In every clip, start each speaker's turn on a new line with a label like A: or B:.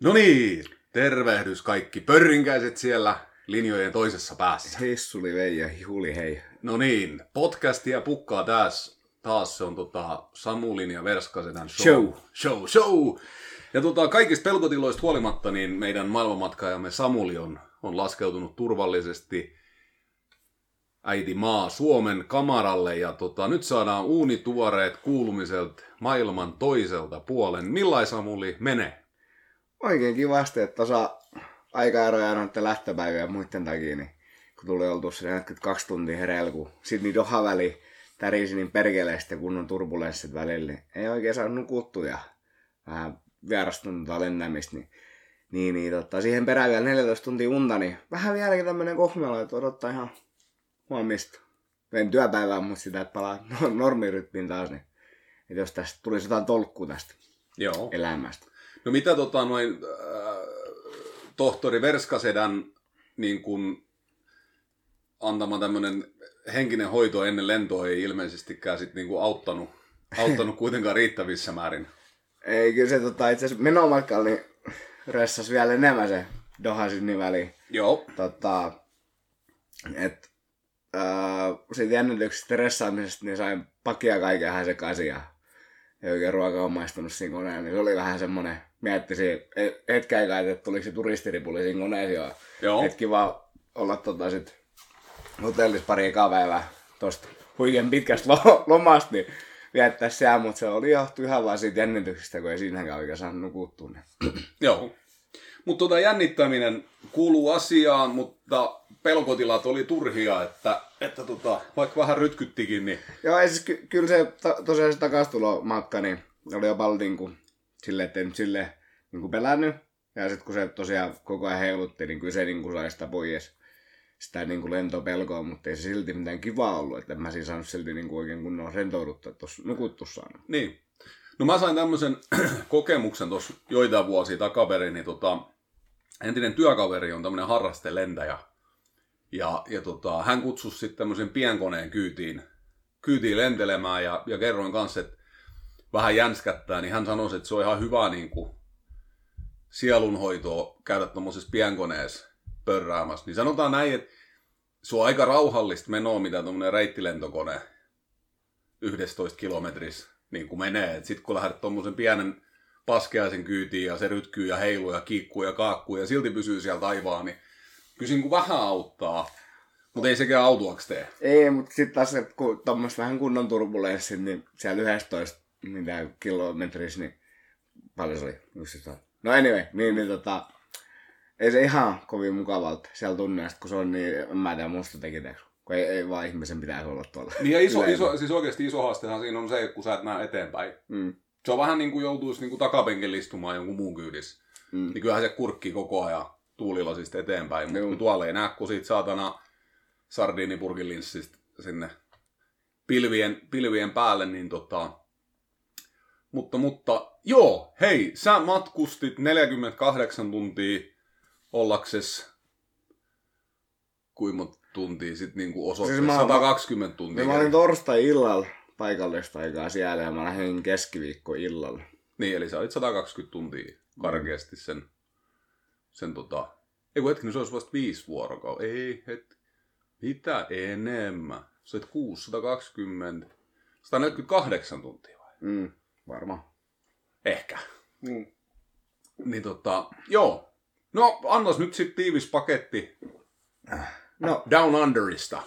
A: No niin, tervehdys kaikki pörrinkäiset siellä linjojen toisessa päässä.
B: Hissuli vei ja huli hei.
A: No niin, podcastia pukkaa taas. Taas se on tota Samulin ja Verskasetan show.
B: Show.
A: Show, show. Ja tota, kaikista pelkotiloista huolimatta, niin meidän maailmanmatkaajamme Samuli on, on laskeutunut turvallisesti äiti maa Suomen kamaralle. Ja tota, nyt saadaan uunituoreet kuulumiselta maailman toiselta puolen. Millai Samuli menee?
B: Oikein kivasti, että tuossa aikaeroja noiden lähtöpäivien ja muiden takia, niin kun tuli oltu se 42 tuntia hereillä, kun sit niitä oha väli tärisi niin perkeleesti kunnon turbulenssit välillä, niin ei oikein saanut nukuttua ja vähän vierastunutta lennämistä, niin, niin, niin tota, siihen perään vielä 14 tuntia unta, niin vähän vieläkin tämmönen kohmelo, että odottaa ihan huomista. En työpäivää, mutta sitä, että palaa no- normirytmiin taas, niin että jos tästä tulisi jotain tolkkua tästä
A: Joo.
B: elämästä.
A: No mitä tota noin, äh, tohtori Verskasedän niin kun, antama tämmöinen henkinen hoito ennen lentoa ei ilmeisestikään sit niin kuin auttanut, auttanut kuitenkaan riittävissä määrin.
B: Ei, kyllä se tota, itse asiassa menomatkalla niin ressas vielä enemmän se Doha sinne väliin.
A: Joo.
B: Tota, et, äh, siitä jännityksestä ressaamisesta niin sain pakia kaiken sekaisin ja ei oikein ruoka on maistunut siinä koneella, niin se oli vähän semmonen, mietti siinä e- hetken aikaa, että tuliko se turistiripuli siinä koneessa
A: Joo.
B: et kiva olla tota sit hotellissa pari ekaa päivää tosta huikean pitkästä lo- lomasta, niin viettää siellä, mutta se oli johtu ihan vaan siitä jännityksestä, kun ei siinäkään oikein saanut nukuttua. Niin.
A: Joo. Mutta tota jännittäminen kuuluu asiaan, mutta pelkotilat oli turhia, että, että tota, vaikka vähän rytkyttikin, niin
B: Joo, ei siis ky- kyllä se to- tosiaan se takastulomatka, niin oli jo paljon niin kuin, silleen, että ei nyt silleen niin kuin pelännyt. Ja sitten kun se tosiaan koko ajan heilutti, niin kyllä se niin kuin sai sitä pois sitä niin kuin lentopelkoa, mutta ei se silti mitään kivaa ollut, että en mä siinä saanut silti niin kuin oikein kunnon rentoudutta, että tuossa nukuttu saanut.
A: Niin. No mä sain tämmöisen kokemuksen tuossa joitain vuosia takaperin, niin tota, entinen työkaveri on tämmöinen harrastelentäjä. Ja, ja tota, hän kutsui sitten tämmöisen pienkoneen kyytiin, kyytiin lentelemään ja, ja kerroin kanssa, että vähän jänskättää, niin hän sanoi, että se on ihan hyvä niin kuin, sielunhoitoa käydä tuommoisessa pienkoneessa pörräämässä. Niin sanotaan näin, että se on aika rauhallista menoa, mitä tuommoinen reittilentokone 11 kilometrissä niin kuin menee. Sitten kun lähdet tuommoisen pienen paskeaisen kyytiin ja se rytkyy ja heiluu ja kiikkuu ja kaakkuu ja silti pysyy siellä taivaan, niin siinä kun vähän auttaa. Mutta ei sekään autuaksi tee.
B: Ei, mutta sitten taas, kun tuommoista vähän kunnon turbulenssit, niin siellä 11 mitä kilometrissä, niin paljon se oli? Just sitä. No anyway, niin, niin tota, ei se ihan kovin mukavalta siellä tunneesta, kun se on niin, en mä tiedä, musta tekiteeksi. Kun ei, ei vaan ihmisen pitäisi olla tuolla.
A: Niin ja iso, iso, siis oikeasti iso haastehan siinä on se, kun sä et näe eteenpäin.
B: Mm.
A: Se on vähän niin kuin joutuisi niin kuin takapenkillä istumaan jonkun muun kyydissä.
B: Mm.
A: Niin kyllähän se kurkkii koko ajan tuulilasista eteenpäin. Mutta kun tuolla ei näe, kun siitä saatana sardiinipurkin linssistä sinne pilvien, pilvien päälle, niin tota... Mutta, mutta, joo, hei, sä matkustit 48 tuntia ollakses, kuinka monta tuntia sitten niinku osoitteessa?
B: Siis mä-
A: 120 tuntia.
B: No, mä olin torstai-illalla paikallista aikaa siellä ja mä lähdin keskiviikko illalla.
A: Niin, eli sä olit 120 tuntia karkeasti sen, sen tota... Ei kun hetkinen, se olisi vasta viisi vuorokautta. Ei, het... Mitä enemmän? Se olit 620... 148 tuntia vai?
B: Mm, varmaan.
A: Ehkä.
B: Mm.
A: Niin tota, joo. No, annas nyt sitten tiivis paketti
B: No,
A: Down Underista.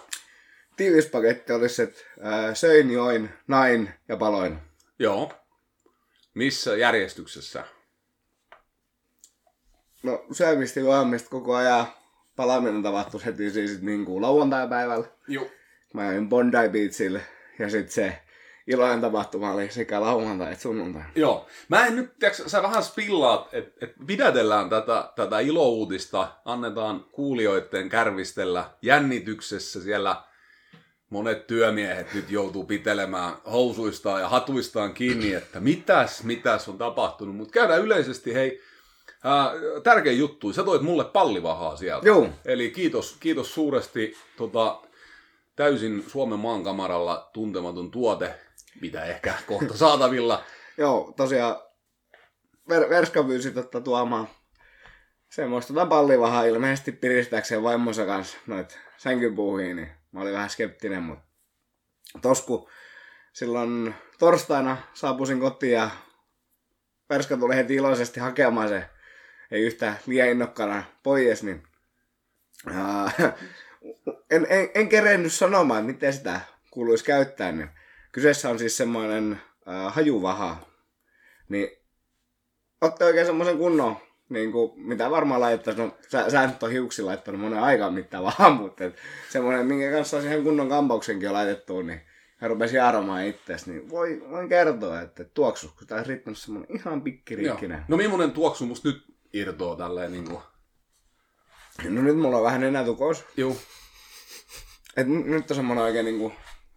B: tiivis paketti olisi, että ää, söin, join, nain ja paloin.
A: Joo. Missä järjestyksessä?
B: No, syömistä ja juomista koko ajan. Palaaminen tapahtui heti siis niin kuin lauantai-päivällä.
A: Joo.
B: Mä jäin Bondi Beachille ja sitten se iloinen tapahtuma oli sekä lauantai että sunnuntai.
A: Joo. Mä en nyt, tiiäks, sä vähän spillaat, että et pidätellään tätä, tätä ilouutista, annetaan kuulijoiden kärvistellä jännityksessä siellä monet työmiehet nyt joutuu pitelemään housuistaan ja hatuistaan kiinni, että mitäs, mitäs on tapahtunut. Mutta käydään yleisesti, hei, ää, tärkeä juttu, sä toit mulle pallivahaa sieltä.
B: Joo.
A: Eli kiitos, kiitos suuresti tota, täysin Suomen maankamaralla tuntematon tuote, mitä ehkä kohta saatavilla.
B: Joo, tosiaan ver- Verska pyysi totta tuomaan semmoista tota pallivahaa ilmeisesti piristääkseen vaimonsa kanssa noit sänkypuuhiin, niin mä olin vähän skeptinen, mutta tosku silloin torstaina saapuisin kotiin ja Perska tuli heti iloisesti hakemaan se, ei yhtään liian innokkana pois, niin ää, en, en, en kerennyt sanomaan, miten sitä kuuluisi käyttää. Niin kyseessä on siis semmoinen ää, hajuvaha. Niin otte oikein semmoisen kunnon, niin kuin, mitä varmaan laittaisi, no sä, sä nyt on hiuksi laittanut monen aikaan mittavaa, mutta et, semmoinen, minkä kanssa on ihan kunnon kampauksenkin jo laitettu, niin hän rupesi jaaromaan itsestä, niin voi, voin kertoa, että tuoksus, kun tää olisi riittänyt semmoinen ihan pikkiriikkinen.
A: No millainen tuoksu musta nyt irtoaa tälleen niinku...
B: No nyt mulla on vähän enää tukos.
A: Juu.
B: Et n- nyt on semmoinen oikein niinku,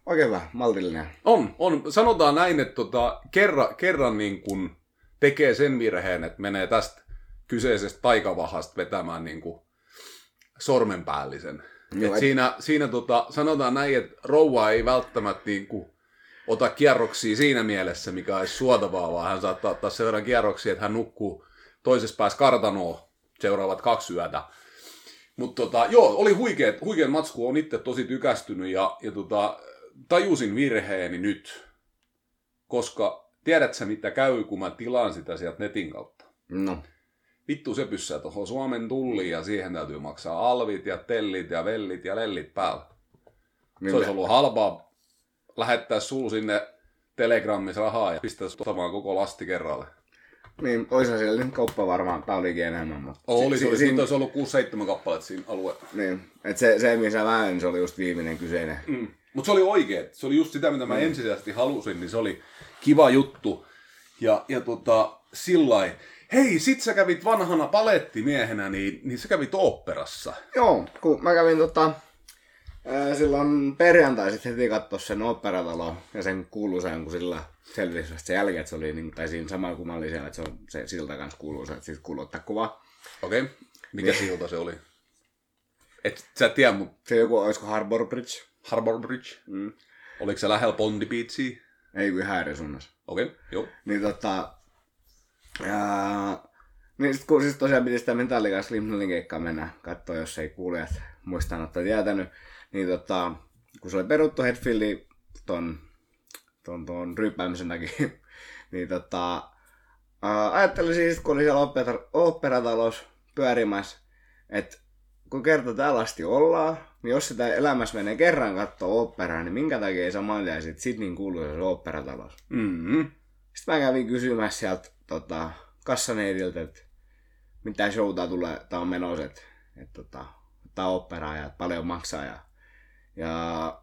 B: oikein hyvä, maltillinen.
A: On, on. Sanotaan näin, että tota, kerran, kerran niin kun tekee sen virheen, että menee tästä kyseisestä taikavahasta vetämään niin kuin sormenpäällisen.
B: Joo,
A: et
B: et-
A: siinä siinä tota, sanotaan näin, että rouva ei välttämättä niin kuin, ota kierroksia siinä mielessä, mikä olisi suotavaa, vaan hän saattaa ottaa sen verran kierroksia, että hän nukkuu toisessa päässä kartanoa seuraavat kaksi yötä. Mutta tota, joo, oli huikeet, huikeet matsku, on itse tosi tykästynyt ja, ja tota, tajusin virheeni nyt, koska tiedät sä mitä käy, kun mä tilaan sitä sieltä netin kautta?
B: No,
A: Vittu se pyssää tuohon Suomen tulliin ja siihen täytyy maksaa alvit ja tellit ja vellit ja lellit päällä. Se olisi ollut halpaa lähettää sul sinne Telegramissa rahaa ja pistää sut ottamaan koko lasti kerralle.
B: Niin, oishan siellä nyt kauppa varmaan paulikin enemmän, mutta...
A: Oli,
B: si-
A: se oli,
B: si-
A: siitä olisi ollut 6-7 kappaletta siinä alueella.
B: Niin, että se, se, missä mä en, se oli just viimeinen kyseinen.
A: Mm. Mutta se oli oikeet. Se oli just sitä, mitä mä ensisijaisesti halusin, niin se oli kiva juttu. Ja, ja tota, sillai. Hei, sit sä kävit vanhana palettimiehenä, niin, niin sä kävit oopperassa.
B: Joo, kun mä kävin tota, silloin perjantai sitten heti katsoa sen oopperatalo ja sen kuuluisen, kun sillä selvisi sen jälkeen, että se oli, niin, tai siinä samalla kun mä olin siellä, että se, on, se silta kanssa kuuluisa, että siitä kuuluu ottaa kuva.
A: Okei. Okay. Mikä silta se oli? Et sä tiedä, mutta
B: Se joku, olisiko Harbor Bridge?
A: Harbor Bridge.
B: Mm.
A: Oliko se lähellä Bondi Beachia?
B: Ei kun ihan eri suunnassa.
A: Okei, okay. joo.
B: Niin tota... Ää, niin sit kun siis tosiaan piti sitä Metallica Slim keikkaa mennä katsoa, jos ei kuulijat muistaa ottaa tietänyt. Niin tota, kun se oli peruttu Headfieldi ton, ton, ton ryyppäämisen takia, niin tota, ää, ajattelin siis, kun oli siellä opera, oopperatalossa pyörimässä, että kun kerta täällä asti ollaan, niin jos sitä elämässä menee kerran katsoa oopperaa, niin minkä takia ei saman jää sit Sydneyn kuuluisessa oopperatalossa?
A: Mm-hmm.
B: Sitten mä kävin kysymässä sieltä tota, kassaneidiltä, että mitä showta tulee, tää on menossa, että, että tota, tää on operaa ja paljon maksaa. Ja, ja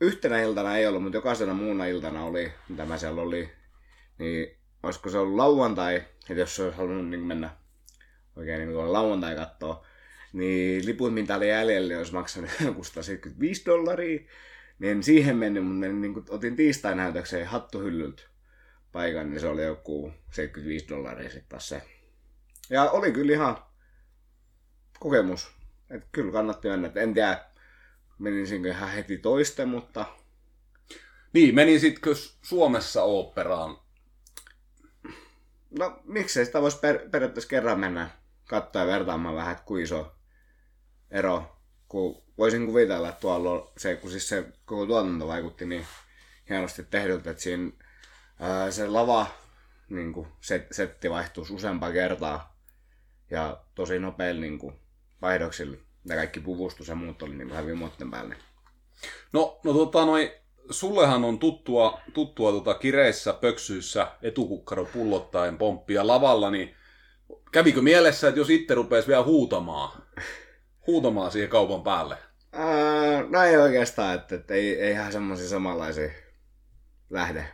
B: yhtenä iltana ei ollut, mutta jokaisena muuna iltana oli, mitä mä siellä oli, niin olisiko se ollut lauantai, että jos se olisi halunnut niin mennä oikein niin lauantai katsoa, niin liput, mitä oli jäljellä, niin olisi maksanut joku 175 dollaria. Niin en siihen mennyt, mutta menin, niin otin tiistai-näytökseen hattuhyllyltä paikan, niin se oli joku 75 dollaria sitten taas se. Ja oli kyllä ihan kokemus. Et kyllä kannatti mennä. Et en tiedä, menisinkö ihan heti toiste, mutta
A: Niin, meni sitkö Suomessa oopperaan?
B: no miksei sitä voisi per- periaatteessa kerran mennä katsoa ja vertaamaan vähän, että kuinka iso ero. Kun voisin kuvitella, että tuolla on se, kun siis se koko tuotanto vaikutti niin hienosti tehdyltä, että siinä ää, se lava niin kuin set, setti vaihtuisi useampaa kertaa ja tosi nopeilla niin kuin, vaihdoksilla ja kaikki puvustus ja muut oli niin vähän vimoitten päälle.
A: No, no tota noin, sullehan on tuttua, tuttua tota kireissä pöksyissä etukukkaro pullottaen pomppia lavalla, niin kävikö mielessä, että jos itse rupeaisi vielä huutamaan, huutamaan siihen kaupan päälle?
B: Ää, no ei oikeastaan, että, että ei, ei ihan semmoisia samanlaisia lähde.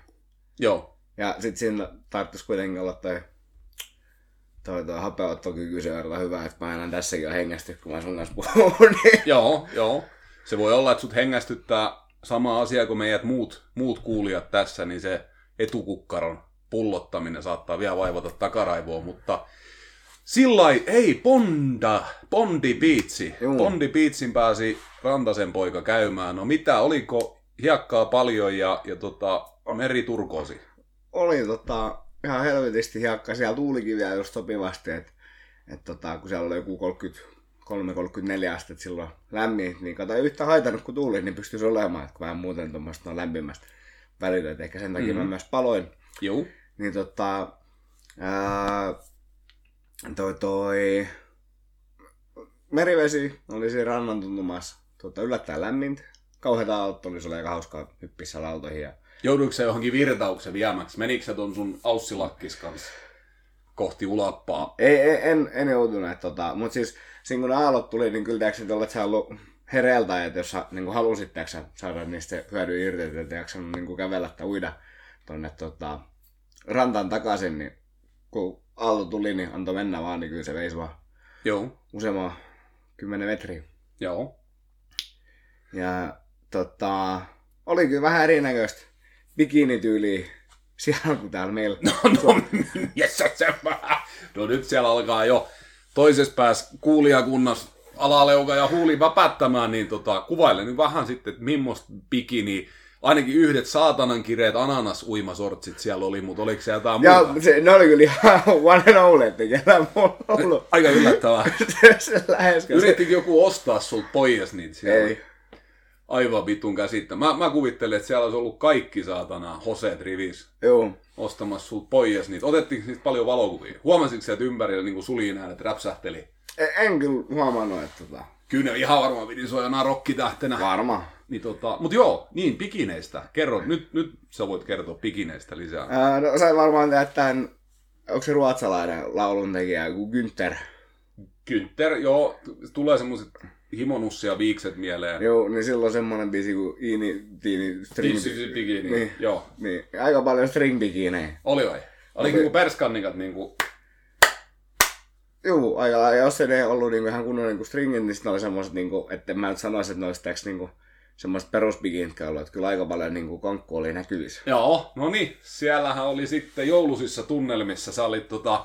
A: Joo.
B: Ja sit siinä tarvitsisi kuitenkin olla toi, toi, toi hapeuttokyky sen verran hyvä, että mä enää tässäkin on hengästy, kun mä sun kanssa puhun. Niin.
A: Joo, joo. Se voi olla, että sut hengästyttää sama asia kuin meidät muut, muut kuulijat tässä, niin se etukukkaron pullottaminen saattaa vielä vaivata takaraivoa, mutta sillai, ei, Bonda, Bondi Beatsi.
B: Juu.
A: Bondi Beatsin pääsi Rantasen poika käymään. No mitä, oliko hiekkaa paljon ja, ja tota, meri turkosi?
B: Oli tota, ihan helvetisti hiekka, siellä tuulikin vielä just sopivasti, että että tota, kun siellä oli joku 33-34 astetta silloin lämmin, niin kato ei yhtä haitannut kuin tuuli, niin pystyisi olemaan, että vähän muuten tuommoista on lämpimästä välillä, että ehkä sen takia mm-hmm. mä myös paloin.
A: Joo.
B: Niin tota, ää, toi toi, merivesi oli siinä rannan tuntumassa tota, yllättäen lämmintä. Kauheita aalto, niin se oli aika hauskaa hyppissä aaltoihin. Ja...
A: Jouduiko se johonkin virtauksen viemäksi? Menikö se ton sun aussilakkis kanssa kohti ulappaa?
B: Ei, ei en, en joutunut, tota, mutta siis siinä kun aallot tuli, niin kyllä että olet sä ollut hereiltä, että jos sä niin halusit tiedätkö, saada niistä hyödyn irti, että et jaksanut niin kävellä tai uida tonne tota, rantaan takaisin, niin kun aalto tuli, niin antoi mennä vaan, niin kyllä se veisi vaan
A: Joo.
B: useamman kymmenen metriä.
A: Joo.
B: Ja tota, oli kyllä vähän erinäköistä bikinityyliä siellä kuin täällä meillä.
A: No, no, yes, yes, no nyt siellä alkaa jo toisessa päässä kuulijakunnassa alaleuka ja huuli väpättämään, niin tota, kuvaile nyt vähän sitten, että millaista bikini, ainakin yhdet saatanan kireet ananas-uimasortsit siellä oli, mutta oliko se jotain
B: Ja
A: muuta?
B: se, ne oli kyllä ihan one and only, että kellään mulla.
A: Aika yllättävää.
B: se,
A: Yrittikö joku ostaa sulta pois niitä siellä?
B: ei.
A: Aivan vitun käsittä. Mä, mä kuvittelen, että siellä olisi ollut kaikki saatana hoseet rivis
B: Joo.
A: ostamassa sulta pois niitä. Otettiinko niistä paljon valokuvia? Huomasitko sä, että ympärillä niin suliin äänet räpsähteli?
B: En, en kyllä huomannut, että tota,
A: Kyllä ne ihan varmaan piti suojana rokkitähtenä.
B: varma.
A: Niin tota, mut joo, niin, pikineistä. Kerro, nyt, nyt sä voit kertoa pikineistä lisää.
B: Ää, no, sä varmaan tehdä tämän, onko se ruotsalainen lauluntekijä, joku Günther.
A: Günther, joo, tulee semmoset himonussia viikset mieleen.
B: Joo, niin silloin semmonen biisi kuin Iini, Tiini, String.
A: Bikini,
B: Niin.
A: joo.
B: Niin, aika paljon string bikinejä.
A: Oli vai? Oli
B: Oli.
A: niinku perskannikat niinku,
B: Joo, aika lailla. Jos ei ne ollut niinku ihan kunnon niinku stringit, niin sitten oli semmoiset, niinku, että mä nyt sanoisin, että ne olisi niinku perusbikinit ollut. Että kyllä aika paljon niinku konkku oli näkyvissä.
A: Joo, no niin, siellähän oli sitten joulusissa tunnelmissa, sä olit tota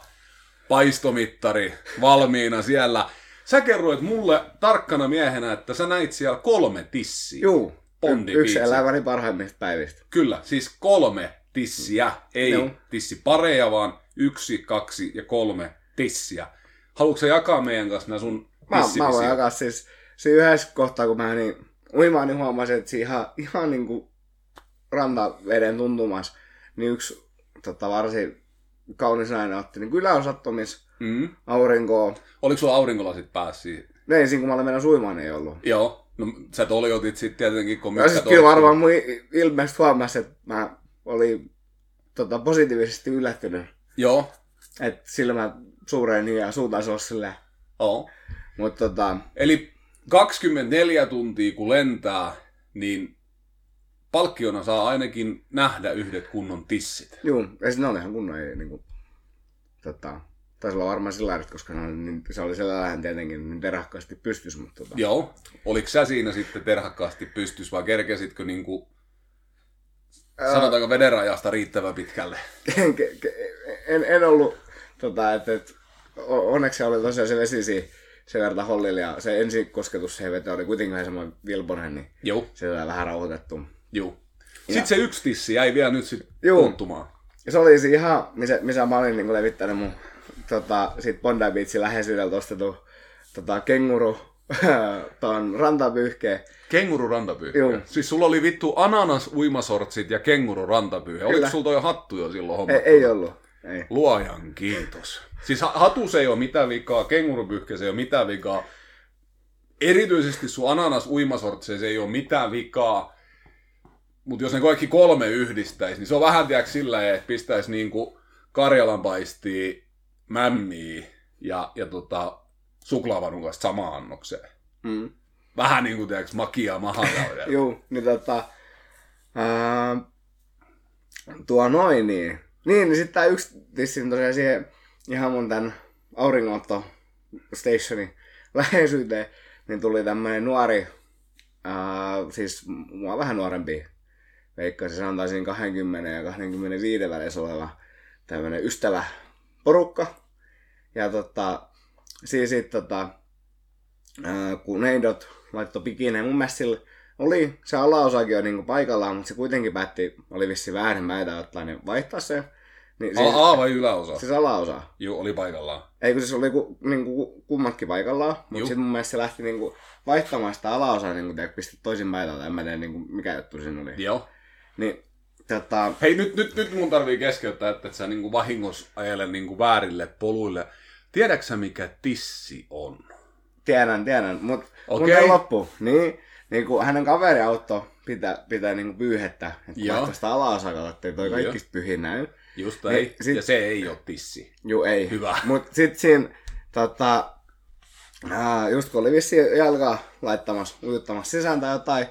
A: paistomittari valmiina siellä. Sä kerroit mulle tarkkana miehenä, että sä näit siellä kolme tissiä.
B: Juu,
A: Bondi
B: yksi
A: biisi.
B: elämäni parhaimmista päivistä.
A: Kyllä, siis kolme tissiä, ei
B: Joo.
A: tissipareja, vaan yksi, kaksi ja kolme tissiä. Haluatko jakaa meidän kanssa nämä sun
B: Mä, mä voin jakaa siis, siinä yhdessä kohtaa, kun mä niin uimaan, niin huomasin, että siinä ihan, ihan niinku rantaveden tuntumassa, niin yksi tota, varsin kaunis nainen otti niin kyllä osattomis
A: Mm.
B: aurinkoa.
A: Oliko sulla aurinkolasit päässä siihen?
B: Nein, siinä kun mä olin mennä uimaan, ei ollut.
A: Joo. No sä toljotit sitten tietenkin, kun
B: Ja
A: mitkä
B: sitten kyllä varmaan mun ilmeisesti huomasi, että mä olin tota, positiivisesti yllättynyt.
A: Joo.
B: Että silmät suureen niin ja suu taisi olla silleen.
A: Joo.
B: Mutta tota,
A: Eli 24 tuntia kun lentää, niin palkkiona saa ainakin nähdä yhdet kunnon tissit.
B: juu, ja sitten ne oli ihan kunnon, ei niinku, tota, taisi olla varmaan sillä lailla, koska ne oli, niin, se oli sellainen tietenkin niin terhakkaasti pystys, mutta tota,
A: Joo. Oliko sä siinä sitten terhakkaasti pystys vai kerkesitkö niinku, sanotaanko vedenrajasta riittävän pitkälle?
B: en, en, en ollut, tota, että et, onneksi oli tosiaan se vesi siinä sen verran hollilla ja se ensikosketus siihen veteen oli kuitenkin vähän semmoinen vilponen, niin
A: Joo.
B: se oli vähän rauhoitettu.
A: Joo. Sitten se yksi tissi jäi vielä nyt sitten
B: Juu.
A: tuntumaan.
B: Ja se oli ihan, missä, missä mä olin niin levittänyt mun tota, siitä Bondi Beachin läheisyydeltä ostettu tota, kenguru ton rantapyyhkeen.
A: Kenguru rantapyyhe.
B: Juu.
A: Siis sulla oli vittu ananas uimasortsit ja kenguru rantapyyhe. Oliko sulla toi hattu jo silloin homma?
B: Ei, ei ollut. Ei.
A: Luojan kiitos. Siis ha- hatus ei ole mitään vikaa, kengurupyyhkeessä ei ole mitään vikaa. Erityisesti sun ananas uimasortseissa ei ole mitään vikaa. Mutta jos ne kaikki kolme yhdistäisi, niin se on vähän tiedäks sillä että pistäisi niinku karjalanpaistia, mämmiä ja, ja tota, suklaavanukasta samaan annokseen.
B: Mm.
A: Vähän niinku tiedäks makia mahakaudella.
B: Juu, niin tota... Ää, tuo noin niin. Niin, niin sitten tää yksi tissi niin tosiaan siihen ihan mun tän auringonotto stationin läheisyyteen, niin tuli tämmönen nuori, ää, siis mua vähän nuorempi, veikkaisin sanotaan siinä 20 ja 25 välissä oleva tämmönen ystäväporukka. Ja tota, siis sit tota, kun Neidot laittoi pikineen, mun mielestä sillä oli se alaosakin jo niinku paikallaan, mutta se kuitenkin päätti, oli vissi väärin mäitä ottaa, niin vaihtaa se Niin siis,
A: A vai yläosa?
B: siis alaosa.
A: Joo, oli paikallaan.
B: Ei kun siis oli ku, niinku, kummatkin paikallaan,
A: Juu.
B: mutta sitten mun mielestä se lähti niinku vaihtamaan sitä alaosaa, niinku, tiedä, pisti toisin päältä, en mä tiedä niinku, mikä juttu siinä oli.
A: Joo.
B: Niin, tota,
A: Hei, nyt, nyt, nyt mun tarvii keskeyttää, että et sä niinku vahingossa ajele niinku väärille poluille. Tiedätkö mikä tissi on?
B: tiedän, tiedän, mutta okay. loppu. Niin, niin kun hänen kaveri auttoi pitää, pitää niinku pyyhettä, että vaihtaa sitä alaosaa, kato, ettei toi kaikista pyhin näy.
A: Just
B: Niin,
A: ei.
B: sit-
A: Ja se ei ole tissi.
B: Juu, ei.
A: Hyvä.
B: Mut sit siinä, tota, ää, just kun oli vissiin jalkaa laittamassa, ujuttamassa sisään tai jotain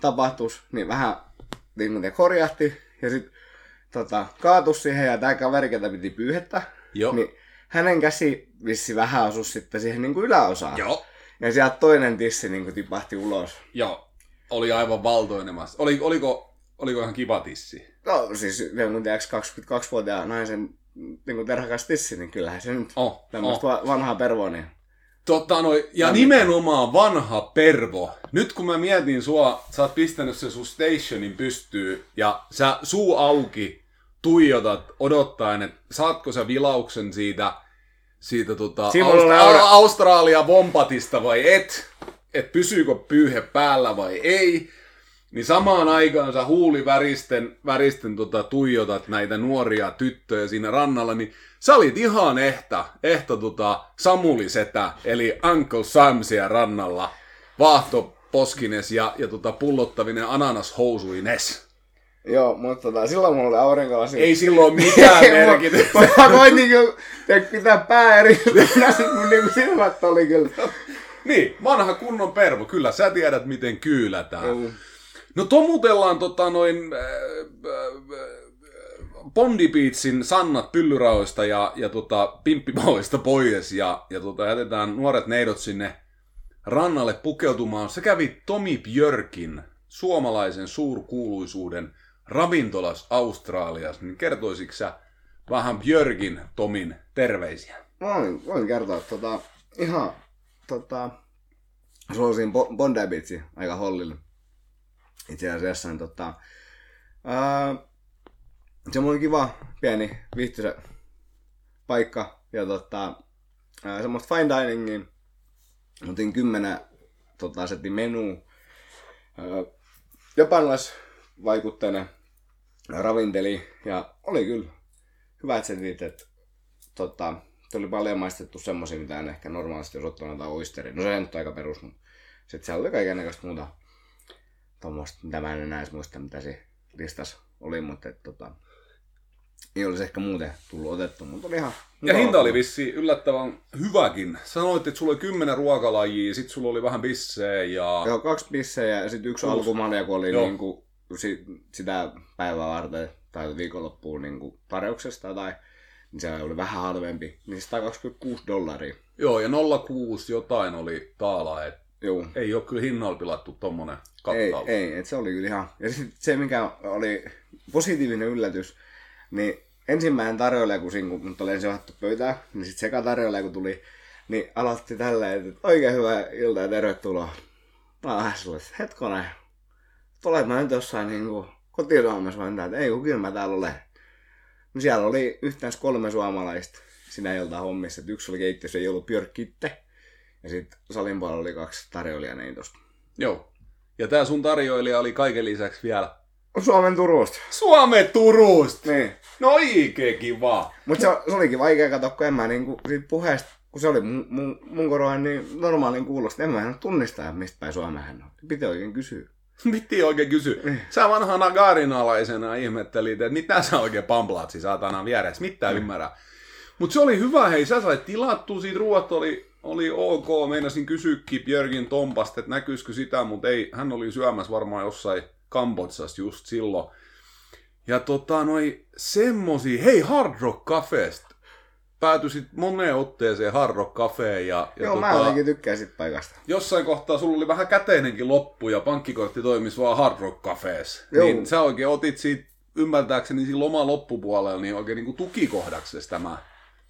B: tapahtus, niin vähän niin kuin korjahti ja sit tota, kaatus siihen ja tää kaveri, ketä piti pyyhettä,
A: Joo.
B: niin hänen käsi vissi vähän osui sitten siihen niin kuin yläosaan.
A: Joo.
B: Ja sieltä toinen tissi niin kuin tipahti ulos.
A: Joo. Oli aivan valtoinemassa. Oli, oliko, oliko ihan kiva tissi?
B: No siis jonkun tiedäks 22-vuotiaan naisen niin kuin terhakas tissi, niin kyllähän se nyt
A: Oh,
B: tämmöistä
A: oh.
B: va- vanhaa pervoa, niin
A: Totta noi, ja nimenomaan vanha pervo. Nyt kun mä mietin sua, sä oot pistänyt sen sun stationin pystyy ja sä suu auki tuijotat odottaen, että saatko sä vilauksen siitä, siitä tota, Austra-
B: aura-
A: Australia Vompatista vai et, että pysyykö pyyhe päällä vai ei. Niin samaan aikaan sä huuliväristen väristen tota, tuijotat näitä nuoria tyttöjä siinä rannalla, niin sä olit ihan ehtä, ehtä tota, Samuli Setä, eli Uncle Sam siellä rannalla, vaahto poskines ja, ja tota, pullottavinen ananashousuines.
B: Joo, mutta tota, silloin mulla oli aurinkolasi.
A: Ei silloin mitään merkitystä.
B: Mä, mä voin niinku pitää pää eri mun niinku silmät oli kyllä.
A: Niin, vanha kunnon pervo, kyllä sä tiedät miten kyylätään.
B: Joo.
A: No tomutellaan tota noin äh, äh, Bondi Beatsin sannat pyllyraoista ja, ja tota, pimppimallista pois ja, ja tota, jätetään nuoret neidot sinne rannalle pukeutumaan. Se kävi Tomi Björkin, suomalaisen suurkuuluisuuden ravintolas Australiassa. Niin kertoisitko sä vähän Björkin Tomin terveisiä?
B: Voin, voin kertoa tota, ihan tota, suosin Bo- Bondi Beatsi aika hollille. Itse asiassa niin, tota, ää, se oli kiva, pieni, viihtyisä paikka. Ja tota, ää, semmoista fine diningia. Otin kymmenen tota, setin menu. Japanilaisvaikutteinen ravinteli. Ja oli kyllä hyvät setit, että tota, tuli paljon maistettu semmoisia, mitä en ehkä normaalisti jos ottaa jotain oisteria. No se nyt on aika perus, mutta sitten siellä oli kaiken näköistä muuta tuommoista, mitä mä en enää edes muista, mitä se listas oli, mutta et, tota, ei olisi ehkä muuten tullut otettu, mutta oli ihan
A: Ja hinta oli vissi yllättävän hyväkin. Sanoit, että sulla oli kymmenen ruokalajia, sit sulla oli vähän bissejä ja...
B: Joo, kaksi pissejä ja sitten yksi
A: Kuusi.
B: alkumalja, kun oli
A: Joo.
B: niinku, si, sitä päivää varten tai viikonloppuun niinku tarjouksesta tai niin se oli vähän halvempi. Niin 126 dollaria.
A: Joo, ja 06 jotain oli taala, et
B: Joo.
A: ei ole kyllä hinnalla pilattu tommonen
B: Ei,
A: kattaus.
B: ei, et se oli kyllä ihan... Ja sit se, mikä oli positiivinen yllätys, niin ensimmäinen tarjoilija, kun siinä, kun mut oli ensin pöytään, niin sitten seka tarjoilija, kun tuli, niin aloitti tälleen, että oikein hyvää iltaa ja tervetuloa. Mä oon vähän sulle, että hetkonen, tulet mä nyt jossain niinku kotiruomassa vai mitä, että ei kun kyllä mä täällä olen. No siellä oli yhteensä kolme suomalaista sinä iltaa hommissa, että yksi oli keittiössä, ei ollut Björkkitte, ja sitten salin puolella oli kaksi tarjoilijaneitosta.
A: Joo. Ja tää sun tarjoilija oli kaiken lisäksi vielä
B: Suomen Turusta.
A: Suomen Turusta!
B: Niin.
A: No oikein kiva.
B: Mutta se, se, olikin vaikea katsoa, kun en mä niinku siitä puheesta, kun se oli mun, mun, mun korvaan niin normaalin kuulosta, en mä en tunnistaa, mistä päin Suomeen hän on. Piti oikein kysyä.
A: Piti oikein kysyä. Sä vanhana gaarinalaisena ihmettelit, että mitä sä oikein pamplaat siis saatana vieressä, mitä ymmärrä. Mutta se oli hyvä, hei, sä sait tilattua siitä ruoat oli, oli ok. Meinasin kysyäkin Björgin Tompasta, että näkyisikö sitä, mutta ei, hän oli syömässä varmaan jossain Kambodsassa just silloin. Ja tota, noi semmosia, hei Hard Rock Cafeesta. Päätyisit moneen otteeseen Hard Rock Cafeen ja, ja
B: Joo,
A: tota,
B: mä jotenkin tykkään sit paikasta.
A: jossain kohtaa sulla oli vähän käteinenkin loppu ja pankkikortti toimisi vaan Hard Rock Cafeessa.
B: Joo.
A: Niin sä oikein otit siitä ymmärtääkseni siinä loman loppupuolella niin oikein niin tukikohdaksesi tämä.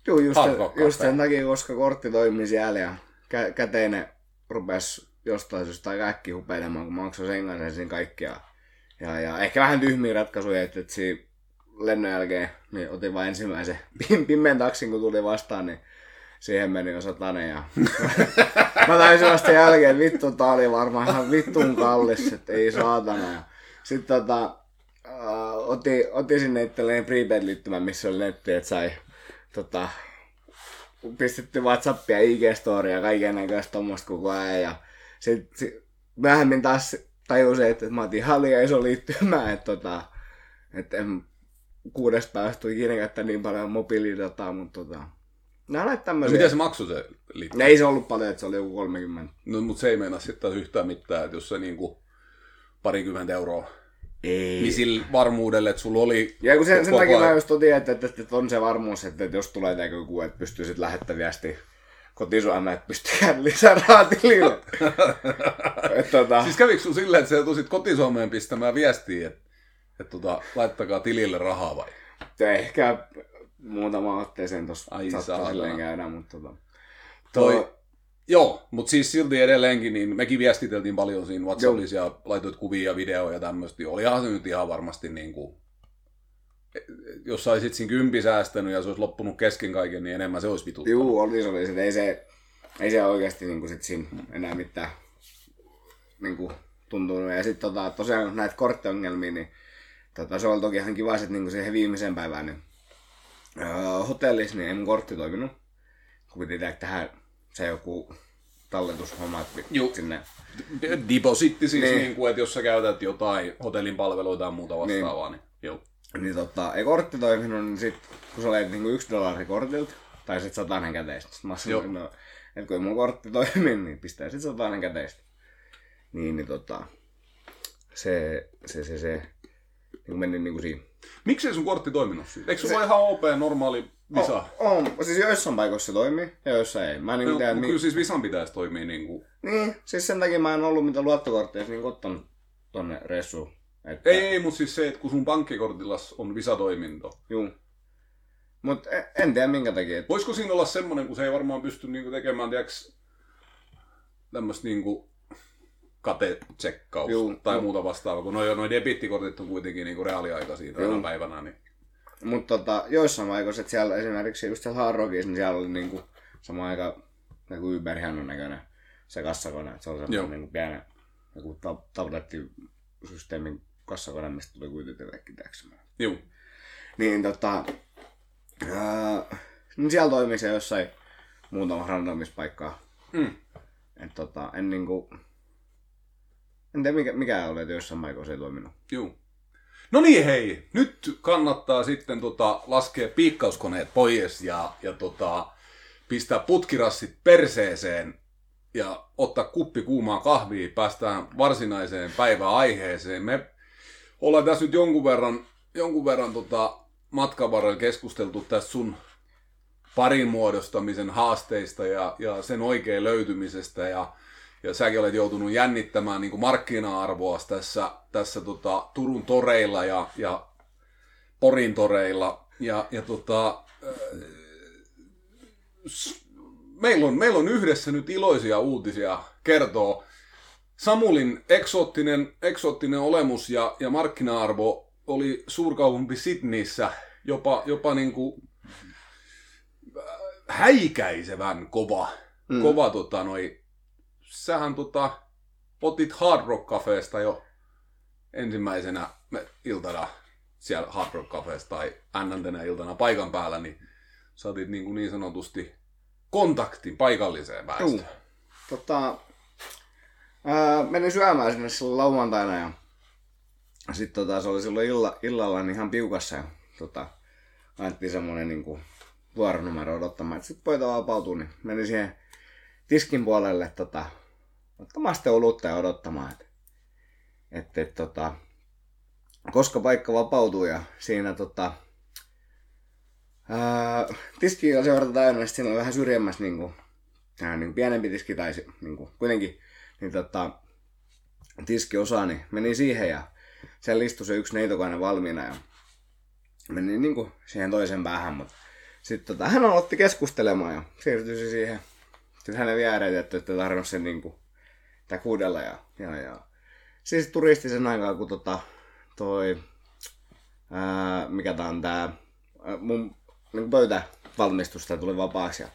B: Joo, just,
A: Rock
B: just sen takia, koska kortti toimi siellä ja kä- käteinen rupesi jostain syystä aika äkkiä hupeilemaan, kun maksoin sen kanssa ensin kaikkia. Ja, ja ehkä vähän tyhmiä ratkaisuja, että, että siinä lennon jälkeen niin otin vain ensimmäisen pimeän taksin, kun tuli vastaan, niin siihen meni jo satanen. Ja... mä taisin vasta jälkeen, että vittu, tää oli varmaan ihan vittun kallis, että ei saatana. Ja sitten tota, otin, otin sinne itselleen prepaid-liittymän, missä oli netti, että sai tota, pistetty Whatsappia, IG-storia ja kaiken näköistä tuommoista koko ajan. Ja sitten sit, myöhemmin taas tajusin, että mä otin ihan liian iso liittymä, että, tota, että en kuudesta päivästä tuli ikinä käyttää niin paljon mobiilidataa, mutta tota, nämä
A: No,
B: tämmöisiä.
A: miten se maksoi se liitto?
B: No ei se ollut paljon, että se oli joku 30.
A: No, mutta se ei meinaa sitten yhtään mitään, että jos se niinku parikymmentä euroa,
B: Ei.
A: niin sillä varmuudelle, että sulla oli
B: Ja kun sen, sen takia mä just otin, että, että, että, on se varmuus, että, että jos tulee joku, että pystyy sitten lähettämään viesti että pystyy käydä lisää rahaa tilille. että, tota,
A: Siis kävikö sun silleen, että sä joutuisit kotisomeen pistämään viestiä, että, että tota, laittakaa tilille rahaa vai?
B: ehkä muutama otteeseen tuossa
A: saatana.
B: silleen käydä, mutta tota,
A: toi, joo, mutta siis silti edelleenkin, niin mekin viestiteltiin paljon siinä WhatsAppissa ja laitoit kuvia ja videoja ja tämmöistä. Olihan se nyt ihan varmasti niin kuin, jos sä olisit siinä kympi säästänyt ja se olisi loppunut kesken kaiken, niin enemmän se olisi vituttanut.
B: Juu, oli se, oli se. Ei se, ei se oikeasti niin kuin sit siinä enää mitään niin kuin, tuntunut. Ja sitten tota, tosiaan näitä korttiongelmia, niin tota, se oli toki ihan kiva, että niin siihen viimeiseen päivään, niin öö, hotellissa niin ei mun kortti toiminut. Kun piti tehdä tähän se joku
A: Juu.
B: sinne.
A: Depositti siis, niin.
B: Niin.
A: niin kuin, että jos sä käytät jotain hotellin palveluita tai muuta vastaavaa, niin, niin joo.
B: Niin tota, ei kortti toiminut, niin sit kun sä leit niinku yksi dollari kortilta, tai sit satanen käteistä. Sit mä sanoin, no, että kun ei mun kortti toimi, niin pistää sit satanen käteistä. Niin, niin tota, se, se, se, se, niin meni niinku siinä.
A: Miksei sun kortti toiminut siitä? Eikö sulla ole ihan OP normaali visa?
B: On, on, siis joissain paikoissa se toimii, ja joissain ei. Mä en
A: No,
B: niinku tiedä, mi-
A: kyllä siis visan pitäisi toimia niin kuin...
B: niin, siis sen takia mä en ollut mitään luottokortteja niin ottanut tonne reissuun. Että,
A: Ei, ei, mutta siis se, että kun sun pankkikortilla on visatoiminto.
B: Juu. Mut en, en tiedä minkä takia. Et,
A: Voisiko siinä olla semmoinen, kun se ei varmaan pysty niinku tekemään, tiiäks, tämmöistä niinku katetsekkausta
B: Juu,
A: tai
B: joo.
A: muuta vastaavaa, kun noi, noi debittikortit on kuitenkin niinku reaaliaikaisia tänä
B: Joo.
A: päivänä, niin
B: Mutta tota, joissain paikoissa, että siellä esimerkiksi just siellä Hard Rockissa, niin siellä oli niinku sama aika joku Uber-hienon näköinen se kassakone. Että se oli
A: Joo.
B: semmoinen niinku pienen joku ta- tablettisysteemin kassakone, mistä tuli kuitenkin täksi.
A: juu.
B: Niin tota, ää, niin siellä toimii se jossain muutama randomissa paikkaa.
A: Mm.
B: Et tota, en niinku, en tiedä mikä, mikä oli, että jossain paikoissa ei toiminut.
A: Juu. No niin hei, nyt kannattaa sitten tota, laskea piikkauskoneet pois ja, ja tota, pistää putkirassit perseeseen ja ottaa kuppi kuumaa kahvia, päästään varsinaiseen päiväaiheeseen. Me ollaan tässä nyt jonkun verran, jonkun verran tota, matkan varrella keskusteltu tästä sun parin muodostamisen haasteista ja, ja sen oikein löytymisestä ja, ja säkin olet joutunut jännittämään niin markkina-arvoa tässä, tässä tota, Turun toreilla ja, ja Porin toreilla. Ja, ja tota, äh, meillä, on, meillä on yhdessä nyt iloisia uutisia kertoo. Samulin eksoottinen, eksoottinen olemus ja, ja markkina-arvo oli suurkaupunki Sydneyssä jopa, jopa niin kuin häikäisevän kova. Mm. Kova tota noi, sähän tota, otit Hard Rock Cafeesta jo ensimmäisenä iltana siellä Hard Rock Cafeesta tai nntenä iltana paikan päällä, niin saatit niin, kuin niin sanotusti kontaktin paikalliseen väestöön.
B: Juu. Tota, ää, menin syömään sinne silloin lauantaina ja sitten tota, se oli silloin illa, illalla niin ihan piukassa ja tota, annettiin semmonen niinku vuoronumero odottamaan, että sit pöytä vapautuu, niin menin siihen tiskin puolelle tota, ottamaan sitten olutta ja odottamaan, että et, et, tota, koska paikka vapautuu ja siinä tota, ää, tiski on sen verran täynnä, niin siinä on vähän syrjemmässä niinku, tää niin pienempi tiski tai niin kuin, kuitenkin niin tota, tiskiosa, niin menin siihen ja siellä istui se yksi neitokainen valmiina ja menin niin kuin siihen toisen päähän, mutta sitten tota, hän aloitti keskustelemaan ja siirtyi siihen. Sitten hänen viereen, että ette tarvinnut sen niin kuin, tää kuudella ja, ja, ja siis turisti sen aikaa, kun tota, toi ää, mikä tää on tää, ää, mun niin pöytävalmistusta tuli vapaaksi. Ja,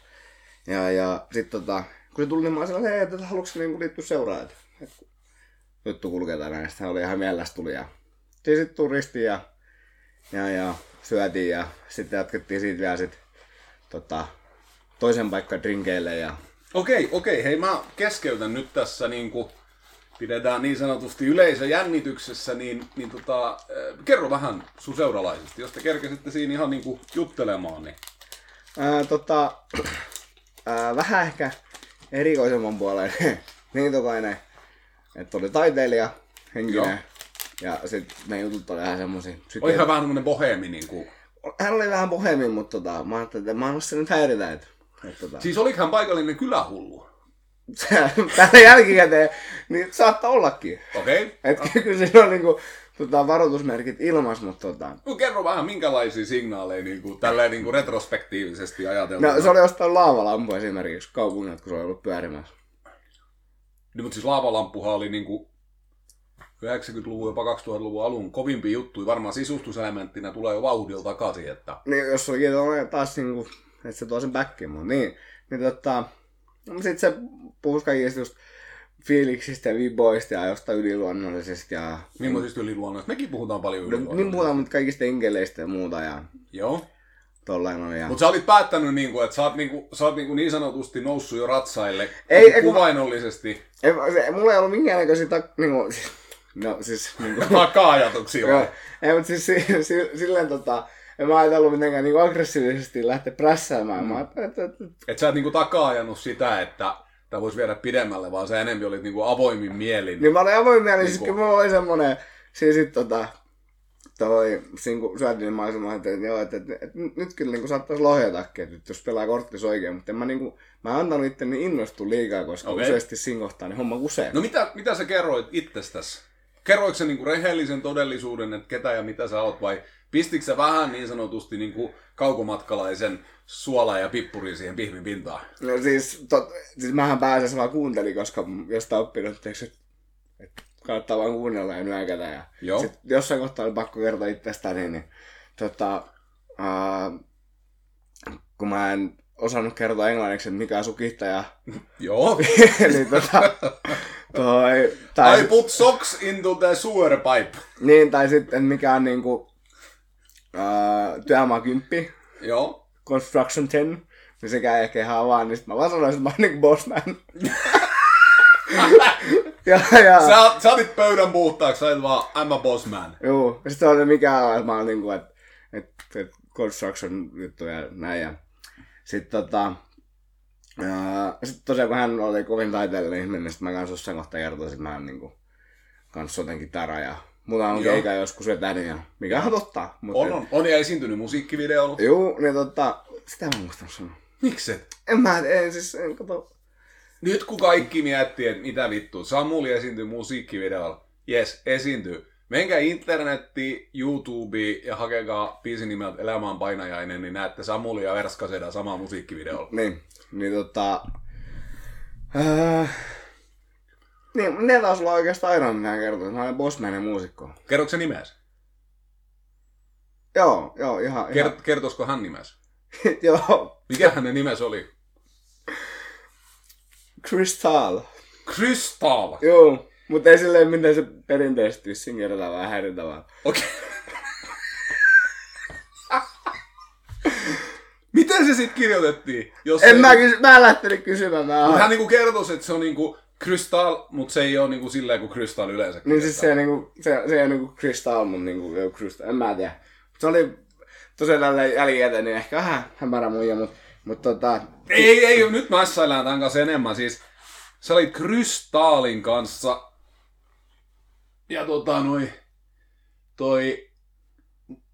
B: ja, ja sit tota, kun se tuli, niin mä että hei, että haluatko niin liittyä seuraan, että, että juttu kulkee tänään. Sitten oli ihan mielessä tuli ja sitten turisti ja, ja, ja syötiin ja sitten jatkettiin siitä vielä sit, tota, toisen paikka drinkeille ja
A: Okei, okei. Hei, mä keskeytän nyt tässä niin kuin pidetään niin sanotusti yleisö jännityksessä, niin, niin tota, äh, kerro vähän sun seuralaisista, jos te kerkesitte siinä ihan niin kuin juttelemaan. Niin.
B: Ää, tota, ää, vähän ehkä erikoisemman puolen niin tokainen, että oli taiteilija, henkinen, ja sitten ne jutut oli vähän semmosia.
A: Sitten oli ihan vähän semmonen bohemi niin kuin...
B: Hän oli vähän bohemi, mutta tota, mä ajattelin, että mä en nyt häiritä, että, että tota...
A: Siis oliko hän paikallinen kylähullu?
B: Tällä jälkikäteen, niin saattaa ollakin.
A: Okei. Okay.
B: Että kyllä siinä on niinku, tota, varoitusmerkit ilmas, mutta tota...
A: No kerro vähän, minkälaisia signaaleja niin kuin, tälleen niin kuin retrospektiivisesti ajatellaan.
B: No se oli jostain laavalampu esimerkiksi kaupungilta, kun se oli ollut pyörimässä.
A: Niin, mutta siis laavalampuhan oli niin kuin 90-luvun, jopa 2000-luvun alun kovimpia juttuja. Varmaan sisustuselementtinä tulee jo vauhdilla takaisin. Että...
B: Niin, jos olikin taas niin kuin, että se tuo sen backin mun. Niin, niin tota, sitten se puhuisi kaikista just fiiliksistä ja viboista ja jostain yliluonnollisesta. Ja...
A: Millaisista yliluonnollisista? Mekin puhutaan paljon
B: yliluonnollisista. Niin puhutaan, mutta kaikista enkeleistä ja muuta. Ja...
A: Joo.
B: Tollain ja...
A: Mutta sä olit päättänyt, niinku, että sä oot, niinku, sä oot niinku niin sanotusti noussut jo ratsaille ei, ei, kuvainnollisesti.
B: Ei, se, mulla ei ollut minkäännäköisiä tak, niinku, no siis... Niinku,
A: Taka-ajatuksia.
B: Joo, ei, mutta siis si, si, silleen tota, en mä ajatellut mitenkään niinku aggressiivisesti lähteä prässäämään. Mm. Mä että.
A: Et sä et niinku takaa-ajanut sitä, että tämä voisi viedä pidemmälle, vaan sä enemmän olit niinku avoimin mielin.
B: Niin mä olin avoimin mielin, siis siis kyllä mulla oli semmonen, siis sit tota, toi, siinä kun syötiin, niin mä olisin että, että, joo, että, että, että, nyt kyllä niin saattaisi lohjatakin, että jos pelaa korttis oikein, mutta en mä, niin kuin, mä en antanut itteni innostua liikaa, koska okay. useasti siinä kohtaa niin homma kusee.
A: No mitä, mitä sä kerroit itsestäsi? Kerroitko sä niinku rehellisen todellisuuden, että ketä ja mitä sä oot, vai pistikö sä vähän niin sanotusti niinku kaukomatkalaisen suola ja pippuri siihen pihvin pintaan?
B: No siis, tot, siis mähän pääsen vaan kuuntelin, koska jostain oppinut, että, että kannattaa vaan kuunnella ja nyökätä. Ja Joo. Sit jossain kohtaa oli pakko kertoa itsestäni, niin, niin tota, uh, kun mä en osannut kertoa englanniksi, että mikä on sukihtaja.
A: Joo.
B: niin tota, toi,
A: tai I put socks into the sewer pipe.
B: Niin, tai sitten mikä on niinku uh, työmaa kymppi.
A: Joo.
B: Construction 10. Niin sekään ehkä ihan vaan, niin mä vaan sanoin, että mä oon niinku bossman.
A: ja, ja... Sä, sä otit pöydän puhtaaksi, sä olit vaan, I'm a boss man.
B: Joo, ja sitten oli mikä on, että mä oon niinku, että et, et construction juttu ja näin. Ja sitten tota, sitten tosiaan kun hän oli kovin taiteellinen ihminen, niin sitten mä kanssa jossain kohtaa kertoisin, että mä oon niinku, kanssa soten tara ja Mulla on keikä joskus vetänyt ja mikä on totta.
A: Mutta on, on, on ja esiintynyt musiikkivideolla.
B: Joo, niin tota, sitä mä muistan sanoa.
A: Mikset?
B: En mä, en siis, en kato,
A: nyt kun kaikki miettii, että mitä vittu, Samuli esiintyy musiikkivideolla. Yes, esiintyy. Menkää internetti, YouTube ja hakekaa biisin nimeltä Elämään painajainen, niin näette Samuli ja Verskaseda samaa musiikkivideolla.
B: Niin, niin tota... Äh, niin, ne taas olla oikeastaan aina mitä kertoo. Mä olen bossman muusikko.
A: Kerrotko se nimes?
B: Joo, joo, ihan...
A: Kert- ihan... Kertoisiko hän nimes?
B: joo.
A: Mikä hänen nimes oli?
B: Crystal.
A: Crystal?
B: Joo, mutta ei silleen miten se perinteisesti vissiin kerrotaan vähän häiritävää.
A: Okei. Okay. Miten se sitten kirjoitettiin?
B: Jos en mä, kysy- mä en lähtenyt kysymään. Mä
A: hän niinku kertoisi, että se on niinku Crystal, mutta se ei ole niinku silleen kuin Crystal yleensä.
B: Niin siis se, niinku, se, se ei ole niinku Crystal, mutta niinku Crystal, en mä tiedä. Se oli tosiaan tällä jälkikäteen, niin ehkä vähän hämärä muija, mutta mutta tota...
A: Ei, ei, nyt mässäillään tämän kanssa enemmän. Siis sä olit Krystaalin kanssa ja tota noi, toi,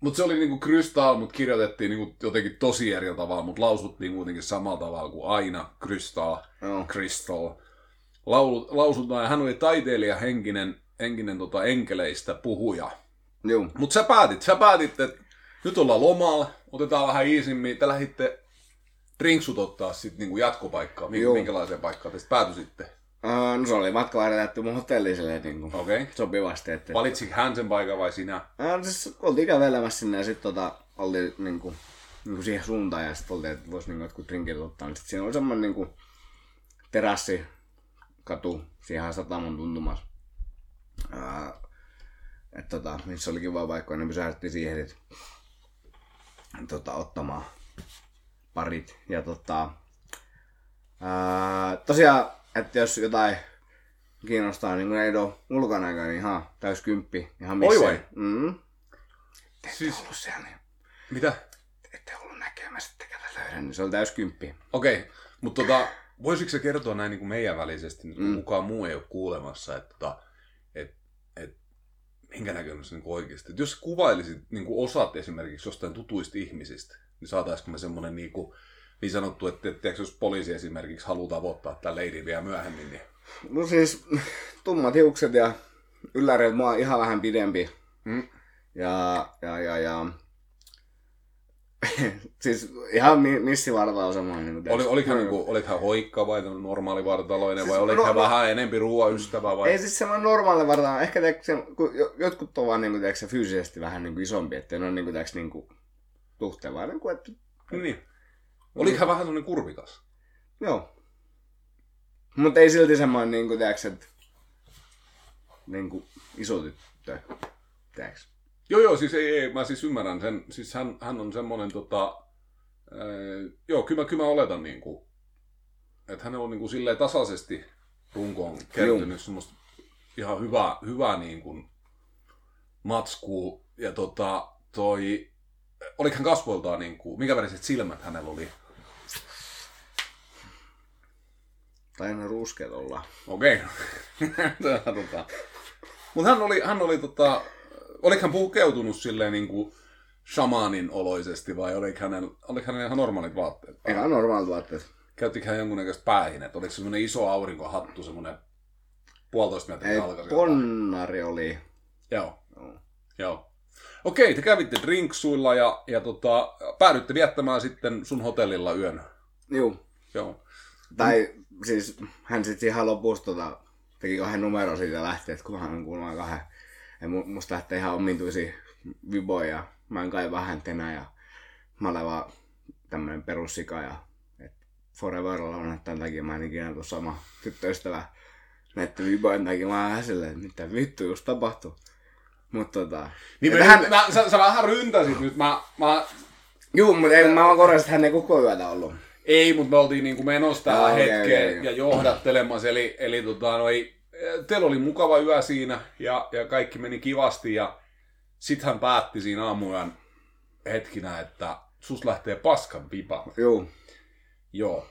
A: mut se oli niinku Krystal, mut kirjoitettiin niinku jotenkin tosi eri tavalla, mut lausuttiin kuitenkin samalla tavalla kuin aina Krystal, no. Crystal. Laulu, lausutaan, ja hän oli taiteilija, henkinen, henkinen tota, enkeleistä puhuja.
B: Joo.
A: Mut sä päätit, sä päätit, että nyt ollaan lomalla, otetaan vähän iisimmin, te lähditte drinksut ottaa sitten niinku jatkopaikkaa? Minkä, minkälaiseen paikkaan te päätyisitte?
B: Uh, no se oli matka vartettu mun hotelliselle niin.
A: Okay.
B: sopivasti. Että,
A: Valitsiko hän sen paikan vai sinä?
B: uh, siis oltiin kävelemässä sinne ja sitten tota, oltiin niin kuin, niin kuin siihen suuntaan ja sitten oltiin, että voisi niin jotkut drinkit ottaa. Niin sitten siinä oli semmoinen niin kuin, terassi, katu, siihen satamon tuntumassa. Uh, että tota, missä oli kiva paikka, niin pysähdyttiin siihen sit, tota, ottamaan parit. Ja tota, ää, tosiaan, että jos jotain kiinnostaa, niin kun ei ole ulkonäkö, niin ihan täys kymppi. Ihan missä.
A: Oi vai?
B: Mm. Te ette
A: Siis-
B: ollut siellä, niin
A: Mitä?
B: ette ollut näkemässä, että ketä löydän, niin se oli täys kymppi.
A: Okei, okay. mutta tota, voisitko sä kertoa näin niin kuin meidän välisesti, nyt, kun kukaan muu ei ole kuulemassa, että tota, et, et, minkä näköinen se niin kuin oikeasti. Et jos kuvailisit niin kuin osat esimerkiksi jostain tutuista ihmisistä, niin saataisiko me semmoinen niin, kuin, niin sanottu, että, että jos poliisi esimerkiksi haluaa tavoittaa tämän leidin vielä myöhemmin, niin
B: No siis tummat hiukset ja ylläreet mua ihan vähän pidempi.
A: Mm.
B: Ja, ja, ja, ja siis ihan mi- missivartalo semmoinen. Niin
A: oli, oliko, hän, niin kuin, oliko hän hoikka vai normaali vartaloinen
B: Siis
A: vai oliko
B: no-
A: hän
B: no-
A: vähän enempi ruoaystävä vai?
B: Ei siis semmoinen normaali vartalo. Ehkä se, kun jo- jotkut on vaan niin kuin, tiedätkö, fyysisesti vähän niin kuin isompi, että ne on niin kuin, tiedätkö, niin kuin, tuhteen vaan niin kuin, että
A: Niin. Oliko hän vähän semmoinen kurvikas?
B: joo. Mutta ei silti semmoinen niin kuin, tiedätkö, että niin kuin iso tyttö. Tiedätkö?
A: Joo, joo, siis ei, ei, mä siis ymmärrän sen. Siis hän, hän on semmoinen tota, ää, joo, kyllä mä, kyllä mä oletan niin kuin, että hänellä on niin kuin silleen tasaisesti runkoon kertynyt semmoista ihan hyvää, hyvää niin kuin matskua. Ja tota, toi, oliko hän kasvoiltaan niin kuin, mikä väriset silmät hänellä oli?
B: Tai ne ruskeat olla.
A: Okei. Okay. tota. Mutta hän oli, hän oli tota, oliko hän pukeutunut silleen niin kuin shamanin oloisesti vai oliko hänellä, oliko hänellä ihan normaalit vaatteet?
B: Ihan normaalit vaatteet.
A: Käyttikö hän jonkunnäköistä päähinet? Oliko se semmoinen iso aurinkohattu, semmoinen puolitoista metrin
B: Ei,
A: alkaisi?
B: ponnari oli.
A: Joo,
B: Joo.
A: joo. Okei, te kävitte drinksuilla ja, ja tota, päädyitte viettämään sitten sun hotellilla yön.
B: Juu.
A: Joo.
B: Tai siis hän sitten ihan lopussa tota, teki kahden numero siitä lähti, että kun hän on kuulemma kahden. Ja mu- musta lähtee ihan omituisia viboja ja mä en kaivaa häntä enää ja mä olen vaan tämmönen perussika ja et forever on, että tämän takia mä en ikinä tuu sama tyttöystävä näiden vibojen takia. Mä oon vähän silleen, että mitä vittu just tapahtui. Mutta tota...
A: Niin mä,
B: hän,
A: mä, sä, sä, vähän ryntäsit nyt. Mä, mä,
B: juu, mutta ei, mä korjasin, että hän ei koko yötä ollut.
A: Ei, mutta me oltiin niinku menossa tähän
B: okei,
A: hetkeen
B: okei, okei.
A: ja johdattelemassa. Eli, eli tota, noi, teillä oli mukava yö siinä ja, ja kaikki meni kivasti. Ja sit hän päätti siinä aamuyön hetkinä, että sus lähtee paskan pipa. Joo.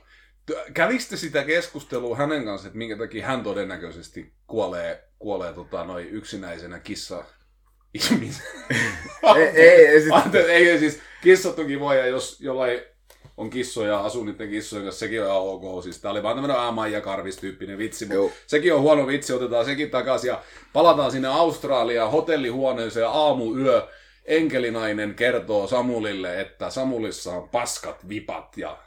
A: T- Käviste sitä keskustelua hänen kanssa, että minkä takia hän todennäköisesti kuolee, kuolee tota, noi yksinäisenä kissa ihmisenä?
B: Ei, ei, ei sit,
A: ei siis kissat toki voi, ja jos jollain on kissoja, asuu niiden kissojen kanssa, sekin on ihan ok. Siis tää oli vaan tämmönen Maija Karvis tyyppinen vitsi, mutta sekin on huono vitsi, otetaan sekin takaisin ja palataan sinne Australiaan hotellihuoneeseen aamuyö. Enkelinainen kertoo Samulille, että Samulissa on paskat vipat ja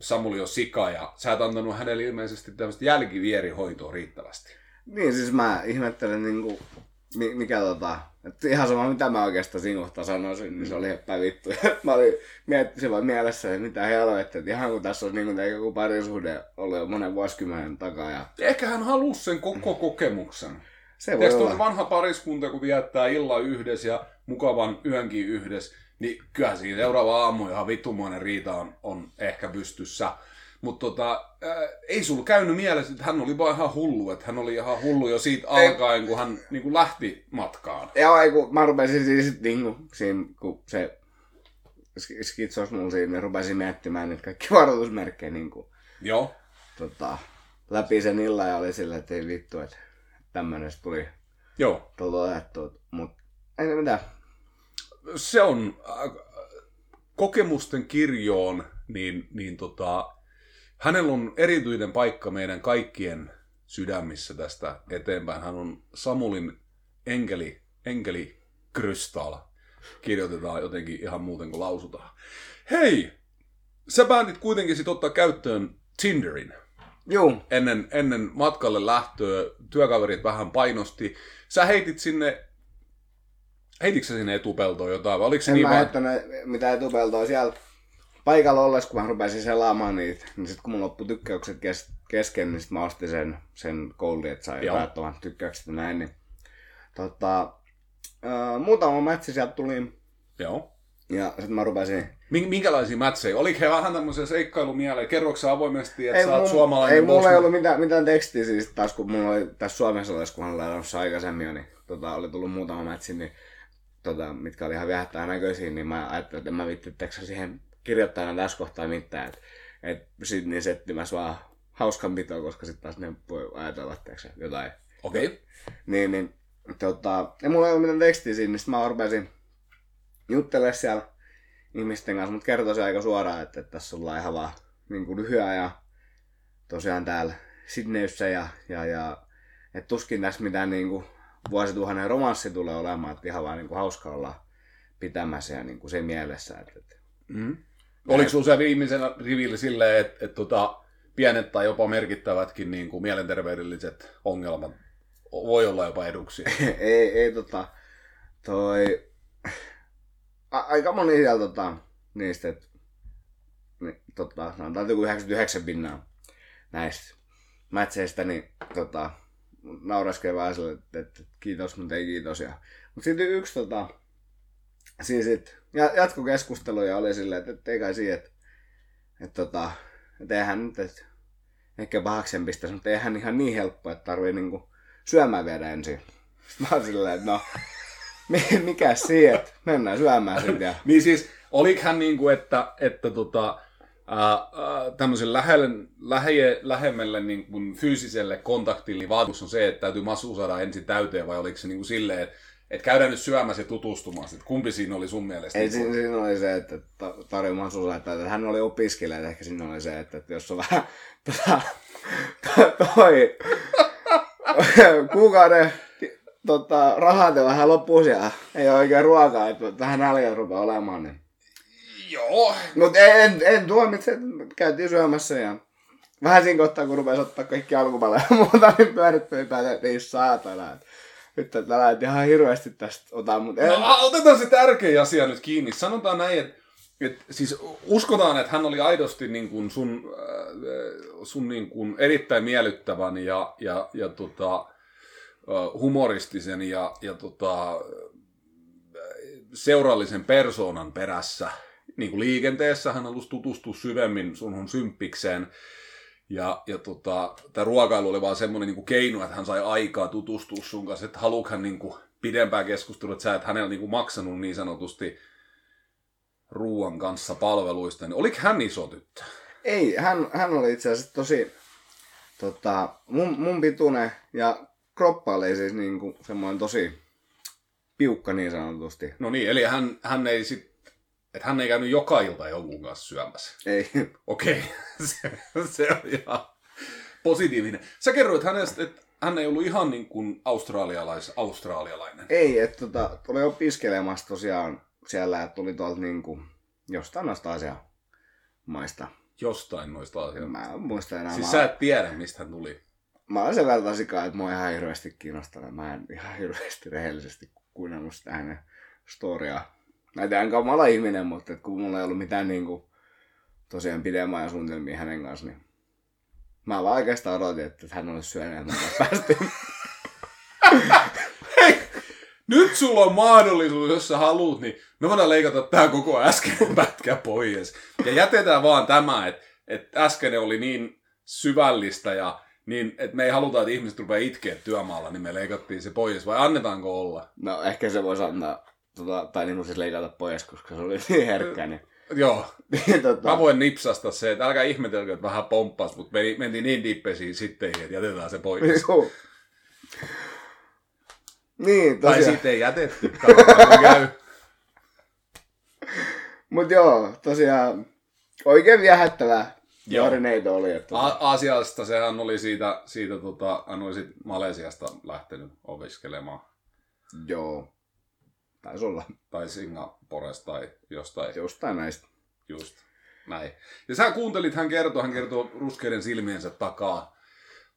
A: Samuli on sika ja sä et antanut hänelle ilmeisesti tämmöistä jälkivierihoitoa riittävästi.
B: Niin, siis mä ihmettelen niinku, mi- mikä tota, että ihan sama mitä mä oikeastaan siinä kohtaa sanoisin, niin se oli heppä vittu. mä olin miettisin vaan mielessä, että mitä helvettiä, että ihan kun tässä on niinku tää joku parisuhde ollut jo monen vuosikymmenen takaa ja
A: Ehkä hän halusi sen koko kokemuksen.
B: se voi olla.
A: vanha pariskunta, kun viettää illan yhdessä ja mukavan yönkin yhdessä, niin kyllä siinä seuraava aamu ihan vittumoinen riita on, on ehkä pystyssä. Mutta tota, ää, ei sulla käynyt mielessä, että hän oli vaan ihan hullu, että hän oli ihan hullu jo siitä alkaen, kun hän niin kuin lähti matkaan.
B: Ja ei, kun mä rupesin siis niinku, siinä, kun se sk- skitsos mulla siinä, niin rupesin miettimään niitä kaikki varoitusmerkkejä niinku,
A: Joo.
B: tota, läpi sen illan ja oli silleen, että ei vittu, että tämmönen sit tuli
A: Joo.
B: toteutettu. Mut ei se mitään.
A: se on äh, kokemusten kirjoon, niin, niin tota, hänellä on erityinen paikka meidän kaikkien sydämissä tästä eteenpäin. Hän on Samulin enkeli, enkeli Krystal. Kirjoitetaan jotenkin ihan muuten kuin lausutaan. Hei! Sä päätit kuitenkin sit ottaa käyttöön Tinderin.
B: Juu.
A: ennen, ennen matkalle lähtöä. Työkaverit vähän painosti. Sä heitit sinne, heititkö sinne etupeltoon jotain vai oliko se
B: En
A: niin
B: mä
A: vaan,
B: mitään etupeltoa siellä paikalla ollessa, kun mä rupesin selaamaan niitä, niin sitten kun mun loppu tykkäykset kes- kesken, niin sit mä ostin sen, sen koulun, että sai
A: Joo.
B: päättämään tykkäykset ja näin. Niin, tota, ää, muutama matchi sieltä tuli,
A: Joo.
B: ja sitten mä rupesin...
A: Min- Minkälaisia matseja? Oliko he vähän tämmöisen seikkailumieleen? Kerroiko sä avoimesti, että
B: Ei,
A: sä oot suomalainen
B: ei mulla ei ollut mitään, mitään tekstiä siis taas, kun mulla oli tässä Suomessa olisi, kun oli aikaisemmin jo, niin tota, oli tullut muutama matchi, niin, tota, mitkä oli ihan viehättää näköisiä, niin mä ajattelin, että en mä vitti siihen kirjoittaa enää tässä kohtaa mitään, että et sit niin settimässä vaan hauskan pitoa, koska sitten taas ne voi ajatella teksä jotain.
A: Okei. Okay.
B: Niin, niin tota, ei mulla ei ollut mitään tekstiä siinä, niin sit mä rupesin juttelemaan siellä ihmisten kanssa, mutta kertoisin aika suoraan, että, että tässä ollaan ihan vaan niin kuin lyhyen ja tosiaan täällä Sydneyssä ja, ja, ja että tuskin tässä mitään niin kuin vuosituhannen romanssi tulee olemaan, että ihan vaan niin kuin hauska olla pitämässä ja niin kuin se mielessä, että, että
A: Mm. Oliko se viimeisenä rivillä silleen, että, että tota, pienet tai jopa merkittävätkin niin kuin mielenterveydelliset ongelmat voi olla jopa eduksi?
B: ei, ei tota, toi, a, aika moni siellä tota, niistä, että niin, tota, sanotaan joku 99 pinnaa näistä matseista, niin tota, nauraskelee vähän sille, että, että, kiitos, mutta ei kiitos. Ja, mutta sitten yksi tota, siis sit, ja, jatkokeskusteluja oli silleen, että, ei kai siihen, että, että, tota, että eihän nyt, että ehkä pahaksen pistäisi, mutta eihän ihan niin helppo, että tarvii niinku syömään viedä ensin. Sitten mä oon silleen, että no, mi- mikä siihen, että mennään syömään sitten.
A: Niin siis, oliko hän niin kuin, että, että tota, ää, tämmöisen lähelle, lähe, lähemmelle niin kuin fyysiselle kontaktille vaatimus on se, että täytyy masu saada ensin täyteen, vai oliko se niin kuin silleen, että, että käydään nyt syömässä ja tutustumassa, että kumpi siinä oli sun mielestä?
B: Ei,
A: niin kuin-
B: siinä, siinä oli se, että ta- tarjoamaan sulle, että, hän oli opiskelija, että ehkä siinä oli se, että, että jos on vähän tota, to- toi kuukauden tota, rahat ja vähän loppuu ja ei ole oikein ruokaa, että vähän nälkä rupeaa olemaan. Niin.
A: Joo,
B: Mutta en, en tuomitse, käytiin syömässä ja vähän siinä kohtaa, kun rupesi ottaa kaikki alkupaloja ja muuta, niin pyörittyi päätä, että ei saatana. että Nyt että älä et ihan hirveästi tästä ota, mutta en,
A: No, otetaan se tärkeä asia nyt kiinni. Sanotaan näin, että et, siis uskotaan, että hän oli aidosti niin kuin sun, äh, sun niin kuin erittäin miellyttävän ja, ja, ja tota, humoristisen ja, ja tota, äh, seurallisen persoonan perässä. Niin kuin liikenteessä hän halusi tutustua syvemmin sunhun symppikseen. Ja, ja tota, tämä ruokailu oli vaan semmoinen niin keino, että hän sai aikaa tutustua sun kanssa, että haluatko hän niin kuin, pidempää keskustelua, että sä et hänellä niin kuin, maksanut niin sanotusti ruoan kanssa palveluista, niin oliko hän iso tyttö?
B: Ei, hän, hän oli itse asiassa tosi tota, mun, mun pituinen ja kroppa oli siis niinku semmoinen tosi piukka niin sanotusti.
A: No niin, eli hän, hän ei sit, että hän ei käynyt joka ilta jonkun kanssa syömässä.
B: Ei,
A: Okei, se, se on ihan positiivinen. Sä kerroit hänestä, että hän ei ollut ihan niin kuin australialais, australialainen.
B: ei että tota, tuli opiskelemassa tosiaan siellä, että tuli tuolta niinku jostain noista maista.
A: Jostain noista asioista.
B: Mä en muista enää.
A: Siis
B: mä,
A: sä et tiedä, mistä hän tuli.
B: mä olen sen verran tosikaan, että mua ihan hirveästi kiinnostanut. Mä en ihan hirveästi rehellisesti kuunnellut sitä hänen storiaa. Mä en omalla ihminen, mutta et kun mulla ei ollut mitään niinku, tosiaan pidemmän suunnitelmia hänen kanssa, niin mä vaan oikeastaan odotin, että hän olisi syönyt ja mä päästiin.
A: Nyt sulla on mahdollisuus, jos sä haluut, niin me voidaan leikata tää koko äskeinen pätkä pois. Ja jätetään vaan tämä, että, että äskeinen oli niin syvällistä ja niin, että me ei haluta, että ihmiset rupeaa itkeä työmaalla, niin me leikattiin se pois. Vai annetaanko olla?
B: No ehkä se voisi antaa, tota, tai niin kuin siis leikata pois, koska se oli niin herkkä. Niin,
A: Joo,
B: niin tota,
A: mä voin nipsasta se, että älkää ihmetelkö, että vähän pomppas, mutta meni, mentiin niin dippesiin sitten, että jätetään se pois.
B: Juu. Niin,
A: Tai
B: tosiaan.
A: sitten ei jätetty, käy.
B: Mut joo, tosiaan oikein viehättävää
A: Joo.
B: Oli. Että,
A: A- Aasiasta sehän oli siitä, siitä tota, hän oli sit Malesiasta lähtenyt opiskelemaan.
B: Joo. Taisi olla
A: Tai Singaporesta tai jostain
B: jostain näistä.
A: just. näin. Ja sä kuuntelit, hän kertoo, hän kertoo ruskeiden silmiensä takaa,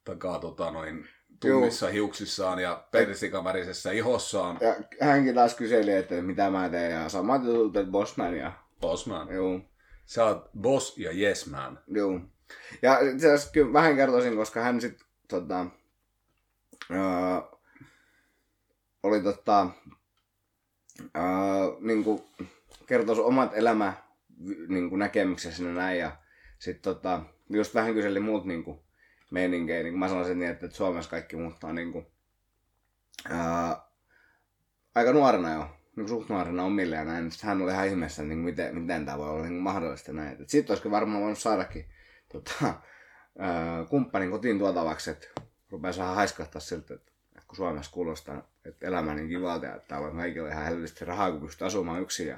A: takaa tota noin tummissa hiuksissaan ja persikavärisessä ihossaan.
B: Ja hänkin taas kyseli, että mitä mä teen, ja samat jutut, että Bossman ja...
A: Bossman.
B: Joo.
A: Sä oot boss ja yes man.
B: Joo. Ja itse asiassa kyllä vähän kertoisin, koska hän sitten tota, öö, oli tota, öö, niinku, kertoi omat elämä niinku, näkemyksensä näin ja sitten tota, just vähän kyseli muut niinku, meininkejä. Niin mä sanoisin niin, että Suomessa kaikki muuttaa niinku, öö, aika nuorena jo niin suht nuorena omille ja näin. Sitten hän oli ihan ihmeessä, niin miten, miten tämä voi olla niin mahdollista näin. Sitten olisiko varmaan voinut saadakin tota, ää, kumppanin kotiin tuotavaksi, että rupeaa saada haiskahtaa siltä, että, että kun Suomessa kuulostaa, että elämä on niin kivalta ja täällä on kaikilla ihan helvetisti rahaa, kun pystyy asumaan yksin ja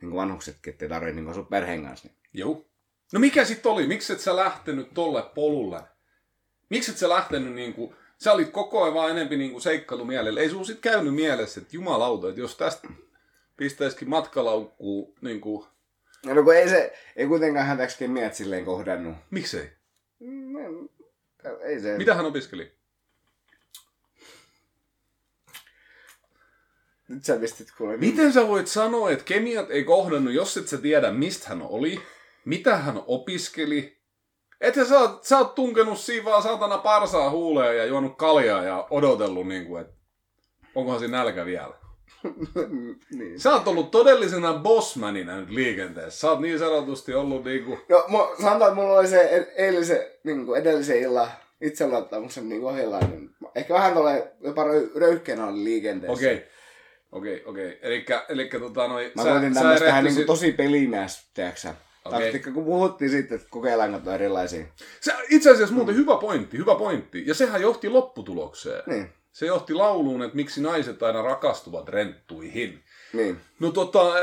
B: niin kuin vanhuksetkin, ettei tarvitse niin asua perheen kanssa. Niin.
A: Joo. No mikä sitten oli? Miksi et sä lähtenyt tolle polulle? Miksi et sä lähtenyt niin kuin, sä olit koko ajan vaan enempi niin kuin seikkailu mielellä. Ei sun sit käynyt mielessä, että jumalauta, että jos tästä pistäisikin matkalaukkuun niin kuin...
B: No kun ei se, ei kuitenkaan hän täksikin miehet silleen kohdannut.
A: Miksei?
B: Mm, ei se.
A: Mitä hän opiskeli?
B: Nyt sä pistit kuule.
A: Miten sä voit sanoa, että kemiat ei kohdannut, jos et sä tiedä, mistä hän oli, mitä hän opiskeli, että sä oot, sä oot tunkenut siinä vaan saatana parsaa huuleen ja juonut kaljaa ja odotellut, niin kuin, että onkohan siinä nälkä vielä. niin. Sä oot ollut todellisena bossmanina nyt liikenteessä. Sä oot niin sanotusti ollut niinku...
B: No, mu- sanotaan, että mulla oli se eilisen, niin kuin edellisen illan itseluottamuksen niin ohjellaan. Niin ehkä vähän tulee jopa röyhkeänä oli liikenteessä.
A: Okei. Okay. Okei, okei. Elikkä, elikkä tota noin...
B: Mä koitin tämmöistä vähän niin kuin tosi pelimies, tiedätkö Okay. Taktiikka, kun puhuttiin sitten, että kokeillaan katsoa erilaisia.
A: Se, itse asiassa muuten mm. hyvä pointti, hyvä pointti. Ja sehän johti lopputulokseen.
B: Niin.
A: Se johti lauluun, että miksi naiset aina rakastuvat renttuihin.
B: Niin.
A: No tota,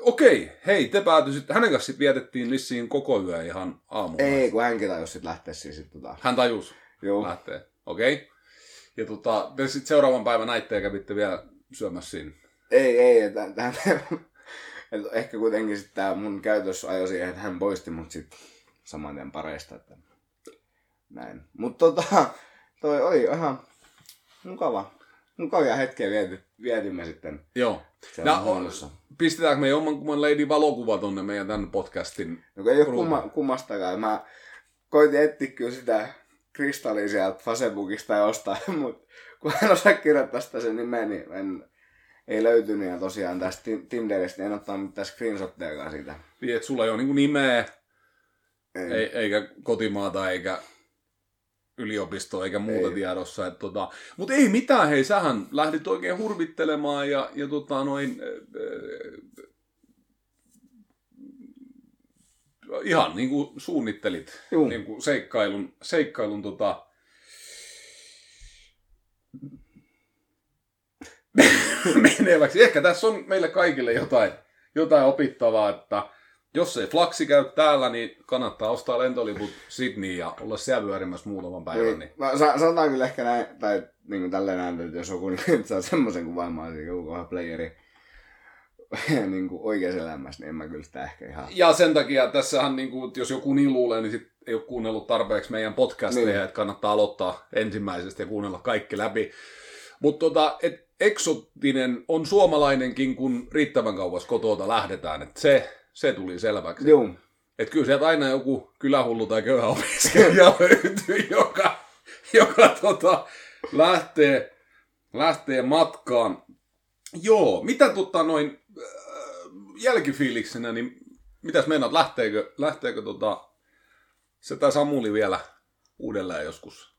A: okei, hei, te päätyisitte, hänen kanssa sitten vietettiin vissiin koko yö ihan aamulla.
B: Ei, kun hänkin tajusi sitten lähteä siis sit, tota...
A: Hän tajusi
B: Joo.
A: lähteä, okei. Okay. Ja tota, te sitten seuraavan päivän näitte ja kävitte vielä syömässä siinä.
B: Ei, ei, että, että, että ehkä kuitenkin sitten tämä mun käytös ajoi siihen, että hän poisti mut sitten saman tien pareista, että näin. Mutta tota, toi oli ihan mukava. Mukavia hetkiä viety, vietimme sitten.
A: Joo. Ja, pistetäänkö me jommankumman Lady valokuva tonne meidän tämän podcastin?
B: No, ei ole kumma, kummastakaan. Mä koitin etsiä kyllä sitä kristallia sieltä Facebookista jostain, mutta kun en osaa kirjoittaa sitä sen nimeä, niin en, ei löytynyt. Ja tosiaan tästä Tinderistä en ottanut mitään screenshottejakaan siitä.
A: Niin, että sulla ei ole niin nimeä, ei. Ei, eikä kotimaata, eikä yliopistoa eikä muuta ei. tiedossa. Että tota, Mutta ei mitään, hei, sähän lähdit oikein hurvittelemaan ja, ja tota, noin, äh, ihan niin kuin suunnittelit niin kuin seikkailun, seikkailun tota, meneväksi. Ehkä tässä on meille kaikille jotain, jotain opittavaa, että jos ei flaksi käy täällä, niin kannattaa ostaa lentoliput Sydney ja olla siellä pyörimässä muutaman päivän. Niin.
B: No, sanotaan kyllä ehkä näin, tai niin kuin tälleen näin, että jos joku niin saa semmoisen kuvaamaan, että joku kohan playeri niin kuin oikeassa elämässä, niin en mä kyllä sitä ehkä ihan...
A: Ja sen takia tässähän, niin kuin, jos joku niin luulee, niin sit ei ole kuunnellut tarpeeksi meidän podcasteja, niin. että kannattaa aloittaa ensimmäisestä ja kuunnella kaikki läpi. Mutta tota, et eksotinen on suomalainenkin, kun riittävän kauas kotoa lähdetään. Et se, se tuli selväksi.
B: Joo.
A: Että kyllä sieltä aina joku kylähullu tai köyhä opiskelija löytyy, joka, joka tota, lähtee, lähtee matkaan. Joo, mitä tota noin äh, jälkifiiliksenä, niin mitäs meinaat, lähteekö, lähteekö tota, se tai Samuli vielä uudelleen joskus?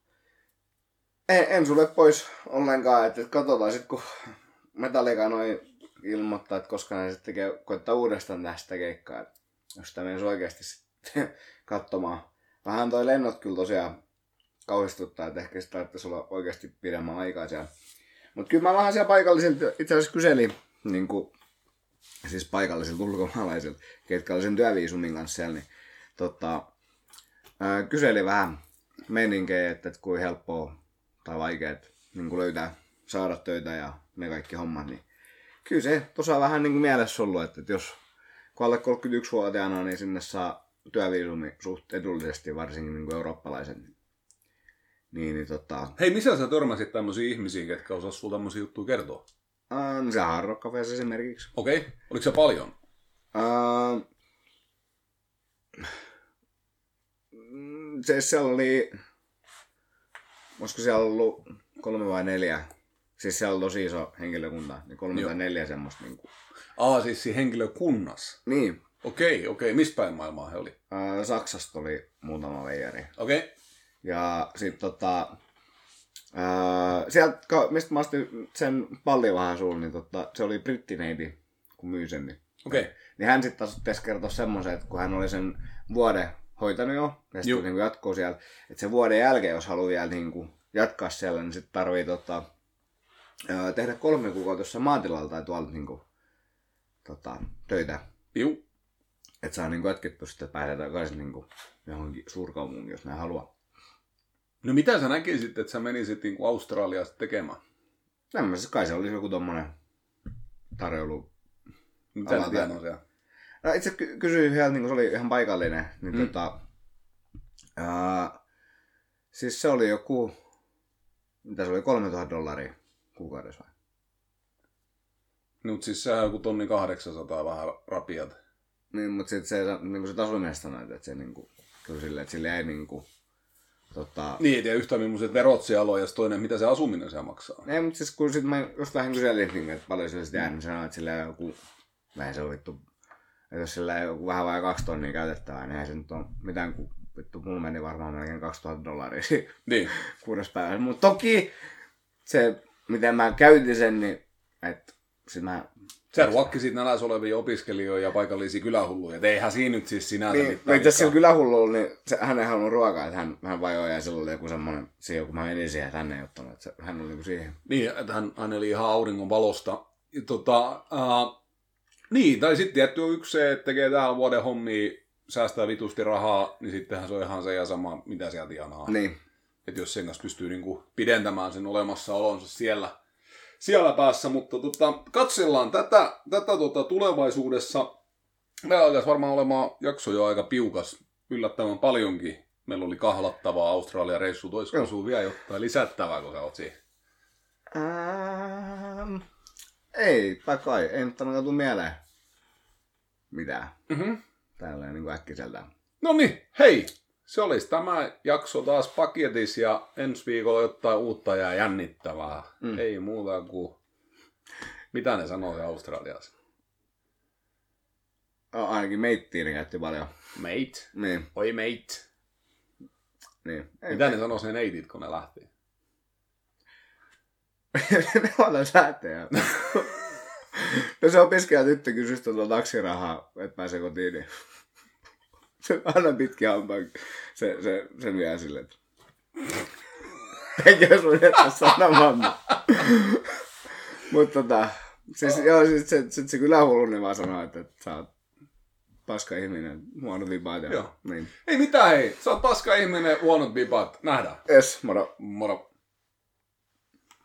B: En, en sulle pois ollenkaan, että katsotaan sitten kun Metallica noin ilmoittaa, että koska ne sitten tekee, koittaa uudestaan tästä keikkaa, jos sitä menisi oikeasti sitten katsomaan. Vähän toi lennot kyllä tosiaan kauhistuttaa, että ehkä sitä tarvitsisi olla oikeasti pidemmän aikaa siellä. Mutta kyllä mä vähän siellä paikallisilta itse asiassa kyselin, niin kuin, siis paikallisilta ulkomaalaisilta, ketkä oli sen työviisumin kanssa siellä, niin tota, ää, kyseli vähän meninkejä, että, että kuinka helppoa tai vaikeat niin löytää, saada töitä ja ne kaikki hommat, niin kyllä se tuossa vähän niin kuin mielessä ollut, että, että jos kun alle 31-vuotiaana niin sinne saa työviisumi suht edullisesti, varsinkin niin kuin eurooppalaisen. Niin, niin tota,
A: Hei, missä sä törmäsit tämmöisiä ihmisiä, ketkä osas sulla tämmöisiä juttuja kertoa?
B: äh, se Rock Cafés esimerkiksi.
A: Okei, okay. oliko se paljon?
B: Uh, se siellä oli, olisiko siellä ollut kolme vai neljä, siis siellä oli tosi iso henkilökunta, niin kolme
A: Joo.
B: tai neljä semmoista. Niin, kuin.
A: Aa, siis siinä henkilökunnassa.
B: niin
A: Okei, okei. Mistä päin maailmaa he oli?
B: uh, Saksasta oli muutama veijari.
A: Okei.
B: Ja sitten tota, uh, sieltä, ka- mistä mä astin sen pallin vähän suun, niin tota, se oli brittineiti, kun myi sen. Niin,
A: Okei.
B: niin hän sitten taas kertoi semmoisen, että kun hän oli sen vuoden hoitanut jo, ja
A: Juu.
B: sitten niin jatkuu siellä, että sen vuoden jälkeen, jos haluaa vielä niin kuin jatkaa siellä, niin sitten tarvii tota, tehdä kolme kuukautta jossain maatilalla tai tuolla niin kuin, tota, töitä.
A: Piu.
B: Että saa niin jatkettu sitten pääsee takaisin niin kuin, johonkin suurkaupunkiin, jos näin haluaa.
A: No mitä sä näkisit, että sä menisit niinku Australiasta tekemään?
B: Tämmöisessä kai se olisi joku tommonen tarjoulu.
A: Mitä ne
B: Aloita. No itse ky- kysyin vielä, niin kun se oli ihan paikallinen, niin
A: Mm.
B: tota, ää, siis se oli joku, mitä se oli, 3000 dollaria kuukaudessa vai?
A: Nyt siis sehän on joku tonni 800 vähän rapiat.
B: Niin, mutta sitten se, niin kuin se asumies sanoi, että se niin kuin, kyllä silleen, että sille ei niin kuin, tota,
A: Niin, ei tiedä yhtään millaiset verot siellä on, ja toinen, mitä se asuminen siellä maksaa.
B: Ei, mutta siis kun sit mä just lähdin kyselin, niin, että paljon sillä sitten jää, niin sanoin, että sillä on joku, vähän se on vittu, että jos sillä joku vähän vai kaksi tonnia käytettävää, niin eihän se nyt ole mitään, kun vittu mulla meni varmaan melkein 2000 dollaria
A: Niin.
B: kuudes päivässä. Mutta toki se, miten mä käytin sen, niin että sit mä...
A: Se ruokki siitä nälässä olevia opiskelijoita ja paikallisia kylähulluja. Et eihän siinä nyt siis sinänsä
B: Niin,
A: mitään.
B: itse sillä kylähullulla, niin se, hän ei halunnut ruokaa, että hän, hän vajoi ja sillä oli joku semmoinen, siihen kun mä menin siihen, että hän ei ottanut, että se, hän oli niinku siihen.
A: Niin, että hän, hän eli ihan auringon valosta. Ja Tota, uh, niin, tai sitten tietty on yksi se, että tekee täällä vuoden hommia, säästää vitusti rahaa, niin sittenhän se on ihan se ja sama, mitä sieltä tienaa.
B: Niin,
A: Että jos sen kanssa pystyy niinku pidentämään sen olemassaolonsa siellä, siellä päässä. Mutta tota, katsellaan tätä, tätä tota tulevaisuudessa. Meillä alkaisi varmaan olemaan jakso jo aika piukas, yllättävän paljonkin. Meillä oli kahlattavaa Australian reissu. Sinulla vielä jotain lisättävää, kun sä oot siinä?
B: Ähm, ei, tai kai, ei nyt ainakaan tule mieleen mitään.
A: Mm-hmm.
B: Tälleen niin kuin äkkiseltä.
A: No niin, hei! Se olisi tämä jakso taas paketissa ja ensi viikolla jotain uutta ja jännittävää. Mm. Ei muuta kuin... Mitä ne sanoo Australiassa?
B: Oh, ainakin meittiin ne käytti paljon.
A: Mate.
B: Niin,
A: Oi mate.
B: niin. Ei,
A: Mitä ne sanoo sen neitit, kun ne lähti?
B: Ne on lähtee. no se opiskelija tyttö kysyi tuota taksirahaa, että pääsee kotiin, niin se aina pitkä hampaan. Se, se, sen jää silleen, että eikä sun jättä sanomaan. Mutta tota, siis, joo, siis se, se, se kyllä hullu, niin vaan sanoo, että, että sä oot paska ihminen, huono vibaat. ja-
A: Joo.
B: Niin.
A: Ei mitään hei, sä oot paska ihminen, huonot bibat. Nähdään.
B: Yes, moro.
A: Moro.